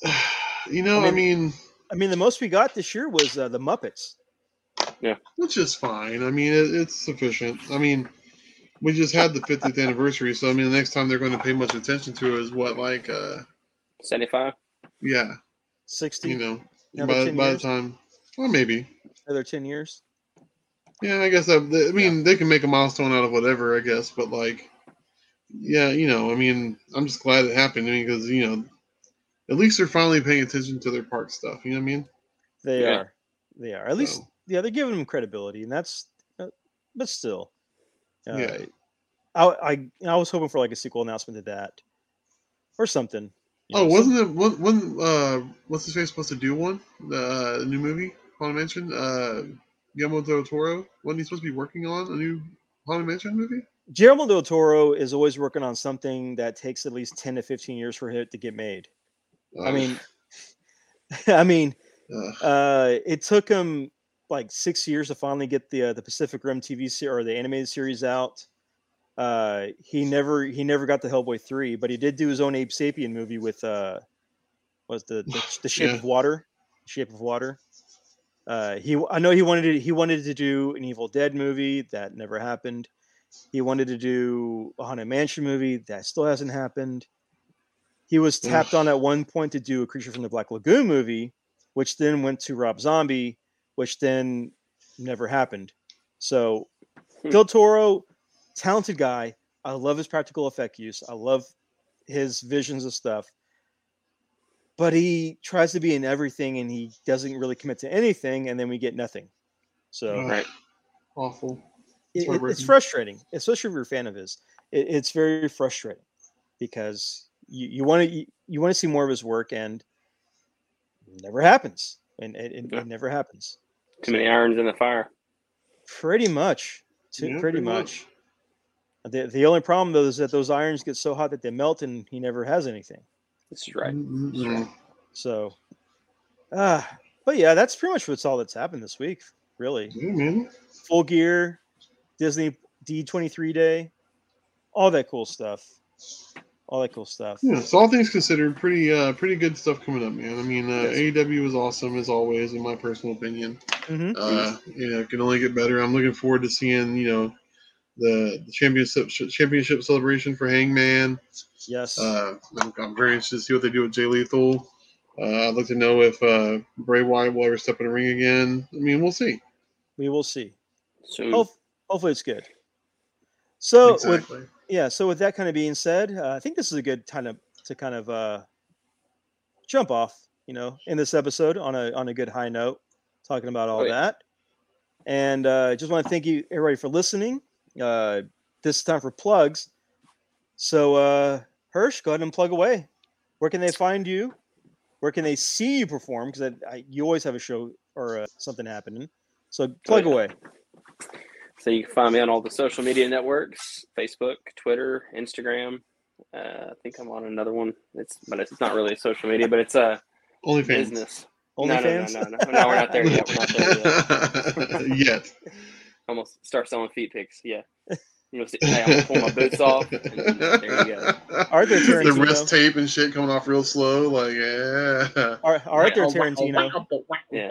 you know, I I mean- mean, I mean, the most we got this year was uh, the Muppets. Yeah, which is fine. I mean, it, it's sufficient. I mean, we just had the 50th anniversary, so I mean, the next time they're going to pay much attention to is what, like, uh, 75. yeah, Sixty you know, Another by, 10 by the years? time, well, maybe. another ten years. Yeah, I guess that, I mean, they can make a milestone out of whatever, I guess, but like, yeah, you know, I mean, I'm just glad it happened. I mean, because you know, at least they're finally paying attention to their park stuff. You know what I mean? They Yeah. are. They are. At least, yeah, they're giving them credibility, and that's. Uh, but still, uh, Yeah. I, I I was hoping for like a sequel announcement to that, or something. oh, know, wasn't it? When, when uh, what's his face supposed to do one? The uh, new movie, Haunted Mansion. Uh, Guillermo del Toro. Wasn't he supposed to be working on a new Haunted Mansion movie? Guillermo del Toro is always working on something that takes at least ten to fifteen years for it to get made. I Uh, mean, I mean, uh, uh, it took him like six years to finally get the uh, the Pacific Rim TV series or the animated series out. Uh, he never he never got the Hellboy three, but he did do his own Abe Sapien movie with uh, was the the, the Shape Yeah. of Water, Shape of Water. Uh, he I know he wanted to, he wanted to do an Evil Dead movie that never happened. He wanted to do a Haunted Mansion movie that still hasn't happened. He was tapped on at one point to do a Creature from the Black Lagoon movie, which then went to Rob Zombie, which then never happened. So Hmm. Del Toro, talented guy. I love his practical effect use. I love his visions of stuff. But he tries to be in everything and he doesn't really commit to anything, and then we get nothing. So Right. awful. it, it- it's frustrating, especially if you're a fan of his. It, it's very frustrating because you, you want to you, you want to see more of his work, and it never happens, and it, it, Yeah. it never happens. Too many irons in the fire. Pretty much, too, Yeah, pretty pretty much. The the only problem though is that those irons get so hot that they melt, and he never has anything. This is right. Mm-mm. So, ah, but yeah, that's pretty much what's all that's happened this week. Really, Yeah, man. full gear, Disney D twenty three day, all that cool stuff, all that cool stuff. Yeah, so all things considered, pretty uh pretty good stuff coming up, man. I mean, uh, Yes. AEW is awesome as always, in my personal opinion. hmm Uh, you know, it can only get better. I'm looking forward to seeing you know the, the championship championship celebration for Hangman. Yes, Uh, I'm, I'm very interested to see what they do with Jay Lethal. Uh, I'd like to know if uh, Bray Wyatt will ever step in a ring again. I mean, we'll see. we will see. Soon. Hope, hopefully, it's good. So with exactly. Yeah, so with that kind of being said, uh, I think this is a good time of to kind of uh, jump off, you know, in this episode on a on a good high note, talking about all Oh, yeah. that. And uh, just want to thank you everybody for listening. Uh, this is time for plugs. So uh, Hirsch, go ahead and plug away. Where can they find you? Where can they see you perform? Because you always have a show or uh, something happening. So plug yeah. away. So you can find me on all the social media networks: Facebook, Twitter, Instagram. Uh, I think I'm on another one. It's but it's not really social media, but it's a OnlyFans. business. No, no, no, OnlyFans. no, no, no, we're not there yet. We're not there yet. Yet. Almost start selling feet pics. Yeah. You know, see, hey, I'm gonna pull my boots off. And there you go. Arthur the Tarantino. wrist tape and shit coming off real slow. Like, yeah. Ar- Arthur Tarantino. Yeah.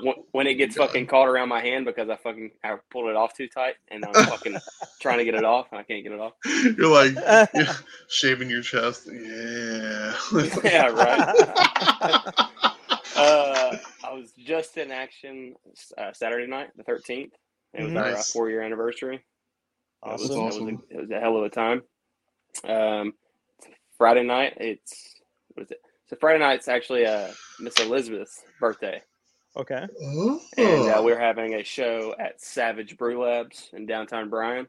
When, when it gets fucking caught around my hand because I fucking I pulled it off too tight and I'm fucking trying to get it off and I can't get it off. You're like you're shaving your chest. Yeah. Yeah, right. Uh, I was just in action uh, Saturday night, the 13th. It was Mhm. our uh, four year anniversary. That was- Awesome. that was, a, it was a hell of a time. Um, Friday night, it's what is it? So Friday night's actually uh, Miss Elizabeth's birthday, Okay. Oh. and uh, we're having a show at Savage Brew Labs in downtown Bryan.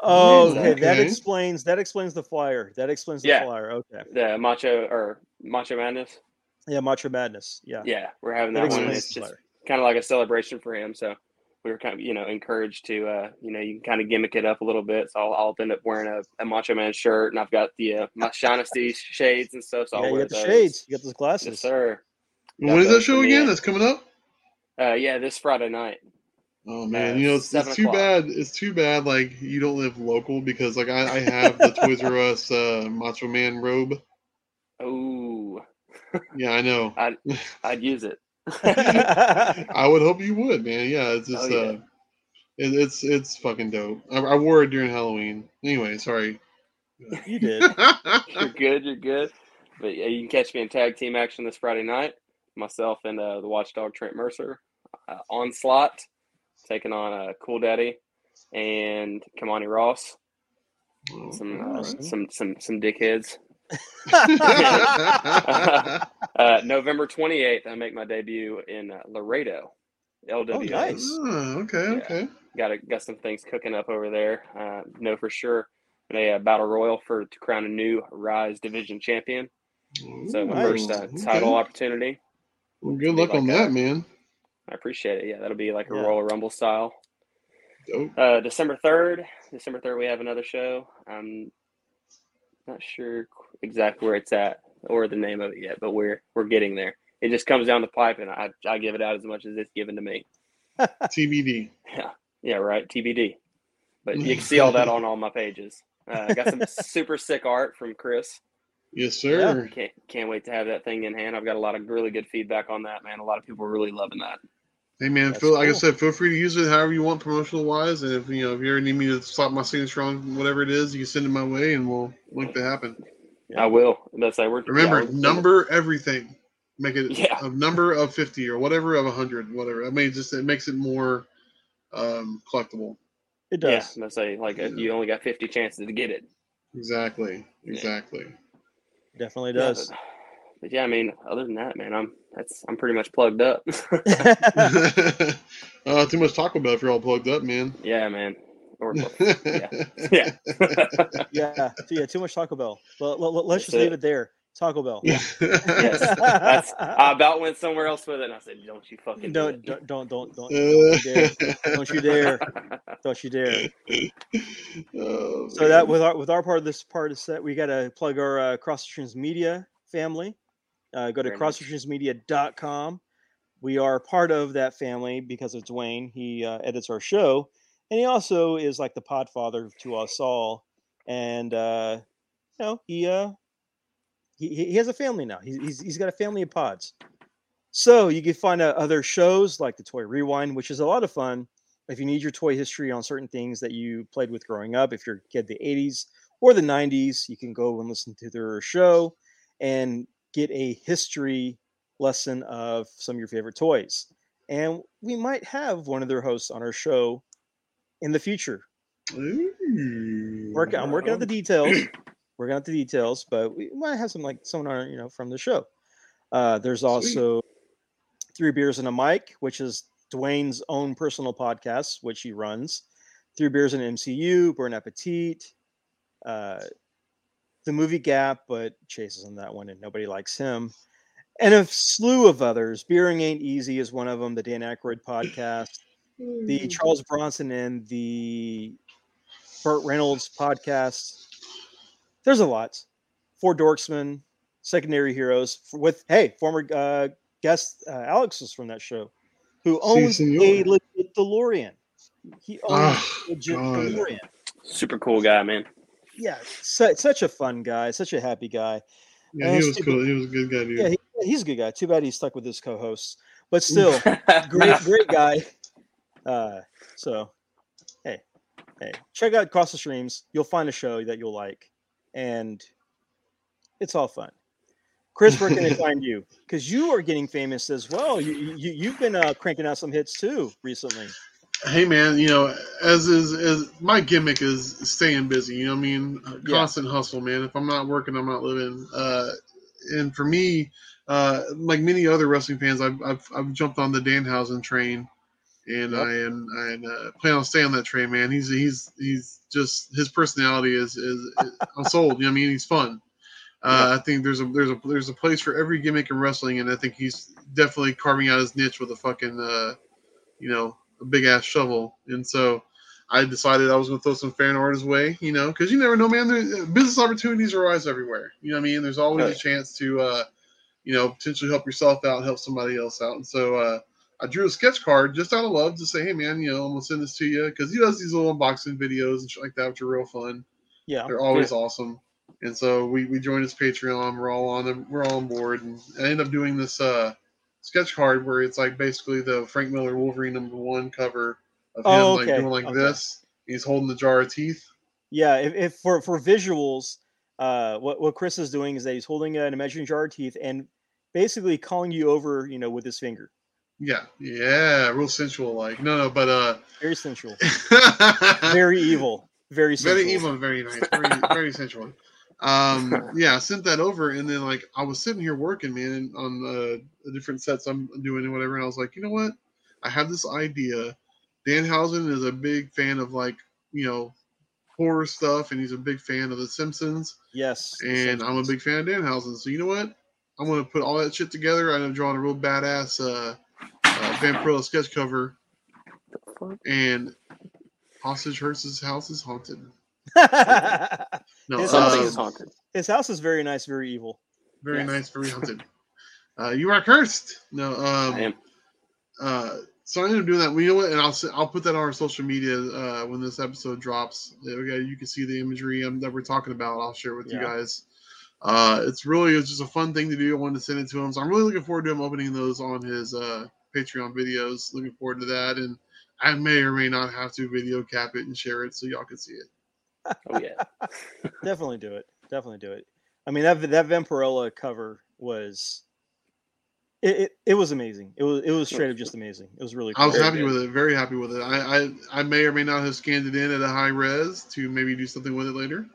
Oh, Is that- okay. That Okay. explains that explains the flyer. That explains the Yeah. flyer. Okay. The Macho or Macho Madness. Yeah, Macho Madness. Yeah. Yeah, we're having That that one. It's just kind of like a celebration for him. So we were kind of you know encouraged to uh, you know you can kind of gimmick it up a little bit. So I'll, I'll end up wearing a, a Macho Man shirt, and I've got the uh, my Shaughnessy shades and stuff. So yeah, I'll you wear got the those. shades. You got those glasses. Yes, sir. when is those that show for me. again? That's coming up. Uh, yeah, this Friday night. Oh man, Uh, you know it's, it's too bad. It's too bad. Like you don't live local because like I, I have the Toys R Us uh, Macho Man robe. Oh, Yeah, I know. I'd use it. I would hope you would, man. Yeah, it's just Oh, yeah. uh, it, it's it's fucking dope. I, I wore it during Halloween. Anyway, sorry. you did. you're good. You're good. But yeah, you can catch me in tag team action this Friday night. Myself and uh, the Watchdog Trent Mercer, uh, Onslaught, taking on uh, Cool Daddy and Kamani Ross. Some uh, Awesome. some some some dickheads. Uh, November 28th, I make my debut in uh, Laredo, LWA. nice. Oh, okay, Yeah. okay. Got a, got some things cooking up over there. Uh, know for sure. And a uh, battle royal for to crown a new Rise Division champion. So my Ooh, first uh, okay. title opportunity. Well, good Be luck on like that, man. I appreciate it. Yeah, that'll be like a Yeah. Royal Rumble style. Dope. Uh, December 3rd, December 3rd, we have another show. I'm not sure exactly where it's at or the name of it yet, but we're we're getting there. It just comes down the pipe, and I, I give it out as much as it's given to me. TBD. Yeah, yeah, right. TBD. But you can see all that on all my pages. Uh, I got some super sick art from Chris. Yes, sir. Can't can't wait to have that thing in hand. I've got a lot of really good feedback on that, man. A lot of people are really loving that. Hey man, That's feel like I said, feel free to use it however you want, promotional wise. And if you know if you ever need me to slap my signature on whatever it is, you can send it my way, and we'll make that happen. I will. That's like we're Remember, yeah, we're- number everything. Make it Yeah. a number of fifty or whatever of hundred, whatever. I mean, just it makes it more um, collectible. It does. Yeah, does. that's like like uh, you only got fifty chances to get it. Exactly. Yeah. Exactly. Definitely Yeah, does. but, but yeah, I mean, other than that, man, I'm that's I'm pretty much plugged up. uh, too much Taco Bell if you're all plugged up, man. yeah, man. Or yeah, yeah. yeah. Yeah, too much Taco Bell. Well, Let, us That's just leave it. it there. Taco Bell. yes, that's, I about went somewhere else with it, and I said, "Don't you fucking do Don't, don't, don't, don't, don't, don't you dare. Don't you dare. Don't you dare. Oh, So that with our with our part of this part is set, we got to plug our uh, Cross Streams Media family. Uh, go to crossstreamsmedia.com. We are part of that family because of Dwayne. He uh, edits our show, and he also is like the podfather to us all. And uh, you know, he uh, he he he has a family now. He's he's, he's got a family of pods. So you can find out other shows like the Toy Rewind, which is a lot of fun. If you need your toy history on certain things that you played with growing up, if you're a kid the 80s or the 90s, you can go and listen to their show and get a history lesson of some of your favorite toys. And we might have one of their hosts on our show in the future. Ooh. Work, I'm working out the details. Working out the details, but we might have some like someone on, you know from the show. Uh, there's also Three Beers and a Mic, which is Dwayne's own personal podcast, which he runs. Three Beers and MCU, Burn Appetit, uh, the movie Gap, but Chase is on that one and nobody likes him. And a slew of others. Beering Ain't Easy is one of them, the Dan Aykroyd podcast, the Charles Bronson and the Burt Reynolds podcast. There's a lot. Four Dorksmen, Secondary Heroes, with, hey, former uh, guest uh, Alex was from that show, who owns a senor. legit DeLorean. He owns Ah, a legit God. DeLorean. Super cool guy, man. Yeah, su- such a fun guy, such a happy guy. Yeah, And he was cool. He was a good guy, dude. Yeah, he, he's a good guy. Too bad he's stuck with his co-hosts, but still, great, great guy. Uh, so, hey, hey, check out Cross the Streams. You'll find a show that you'll like, and it's all fun. Chris, where can they find you? Because you are getting famous as well. You, you you've been uh, cranking out some hits too recently. Hey man, you know, as is as my gimmick is staying busy. You know, what I mean, Uh, Yeah. constant hustle, man. If I'm not working, I'm not living. Uh, and for me, uh, like many other wrestling fans, I've I've, I've jumped on the Danhausen train, and Yep. I am I uh, plan on staying on that train, man. He's he's he's just his personality is is, I'm sold. You know, what I mean, he's fun. Uh, I think there's a there's a there's a place for every gimmick in wrestling, and I think he's definitely carving out his niche with a fucking uh, you know a big ass shovel, and so I decided I was going to throw some fan art his way, you know, because you never know, man. There, business opportunities arise everywhere. You know what I mean? There's always Right. a chance to, uh, you know, potentially help yourself out, help somebody else out. And so uh, I drew a sketch card just out of love to say, hey, man, you know, I'm going to send this to you because he does these little unboxing videos and shit like that, which are real fun. Yeah. They're always awesome. And so we, we joined his Patreon. We're all on them. We're all on board. And I ended up doing this uh, sketch card where it's like basically the Frank Miller Wolverine number one cover of him Oh, like doing like okay. this. He's holding the jar of teeth. Yeah. If, if for for visuals, uh, what what Chris is doing is that he's holding an imaginary jar of teeth and basically calling you over, you know, with his finger. Yeah, yeah, real sensual like. No, no, but uh Very sensual. very, Very evil. Very sensual. very evil, very nice, very very sensual. Um, yeah, I sent that over, and then like I was sitting here working, man, on uh, the different sets I'm doing and whatever, and I was like, you know what? I have this idea. Dan Danhausen is a big fan of like you know horror stuff, and he's a big fan of The Simpsons, Yes. the and I'm a big fan of Danhausen. So you know what? I'm gonna put all that shit together. I'm drawing a real badass uh, uh, Vampirella sketch cover, and Hostage Hearst's house is haunted. No, His Something uh, is haunted. His house is very nice, very evil. very Yes. nice, very haunted. Uh, you are cursed. No, um, I am. uh, so I ended up doing that. We you know what? And I'll s- I'll put that on our social media uh, when this episode drops. There we go. You can see the imagery um, that we're talking about. I'll share with you guys. Uh, it's really it's just a fun thing to do. I wanted to send it to him, so I'm really looking forward to him opening those on his uh, Patreon videos. Looking forward to that, and I may or may not have to video cap it and share it so y'all can see it. Oh yeah. Definitely do it. Definitely do it. I mean that that Vampirella cover was it, it, it was amazing. It was it was straight up just amazing. It was really I was happy with it, very happy with it. I, I I may or may not have scanned it in at a high res to maybe do something with it later.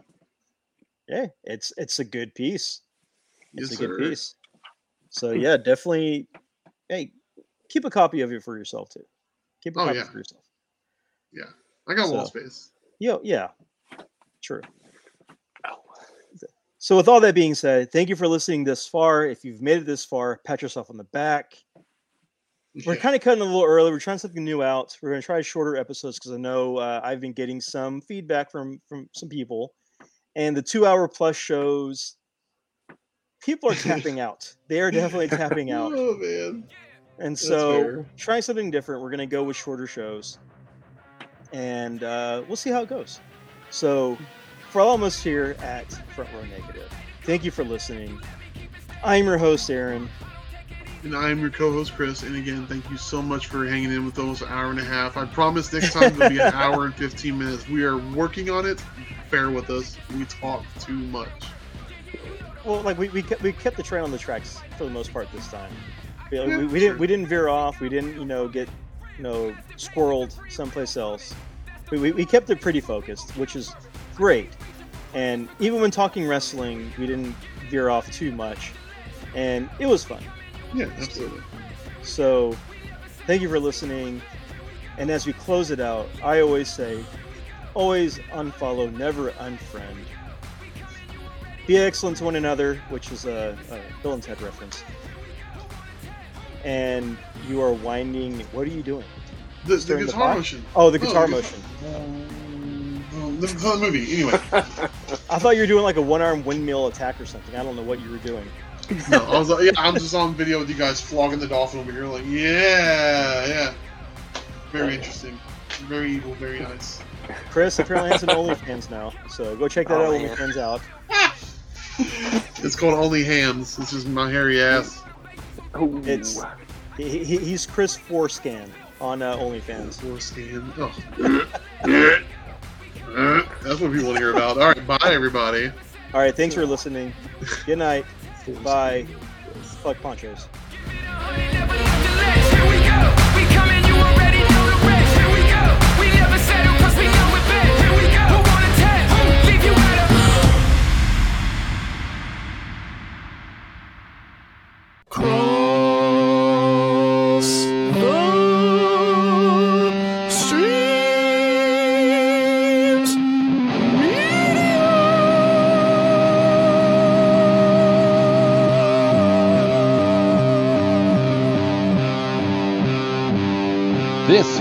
yeah, it's it's a good piece. It's Yes, a good sir. piece. So hmm. yeah, definitely hey, keep a copy of it for yourself too. Keep a Oh, copy yeah. for yourself. Yeah, I got wall So- space. Yeah, yeah. True. So with all that being said, thank you for listening this far. If you've made it this far, pat yourself on the back. We're kind of cutting a little early. We're trying something new out. We're going to try shorter episodes because I know uh, I've been getting some feedback from from some people, and the two hour plus shows, people are tapping out. They are definitely tapping out, Oh man. and so trying something different. We're going to go with shorter shows, and uh, we'll see how it goes. So, for all of us here at Front Row Negative, thank you for listening. I'm your host, Aaron. And I'm your co-host Chris. And again, thank you so much for hanging in with us an hour and a half. I promise next time it'll be an hour and 15 minutes. We are working on it. Bear with us. We talk too much. Well, like we, we, kept, we kept the train on the tracks for the most part this time. We, Yeah, we, we didn't we didn't veer off. We didn't you know get you know squirreled someplace else. We, we, we kept it pretty focused, which is great. And even when talking wrestling, we didn't veer off too much, and it was fun. Yeah, absolutely. So, thank you for listening. And as we close it out, I always say, always unfollow, never unfriend. Be excellent to one another, which is a, a Bill and Ted reference. And you are winding. What are you doing? The, the Stirring the guitar motion. Oh, the Oh, guitar the motion. Oh, the, the movie. Anyway, I thought you were doing like a one-arm windmill attack or something. I don't know what you were doing. no, I was like, yeah, I'm just on video with you guys flogging the dolphin over here. Like, yeah, yeah. Very interesting. Very evil. Very nice. Chris apparently has an OnlyFans now, so go check that Oh, out man. OnlyFans out. It's called Only Hams. This is my hairy ass. Ooh. It's- He, he, he's Chris Forescan on uh, OnlyFans. Foreskin. Oh. That's what people want to hear about. All right, bye everybody. All right, thanks for listening. Good night. bye. Fuck ponchos.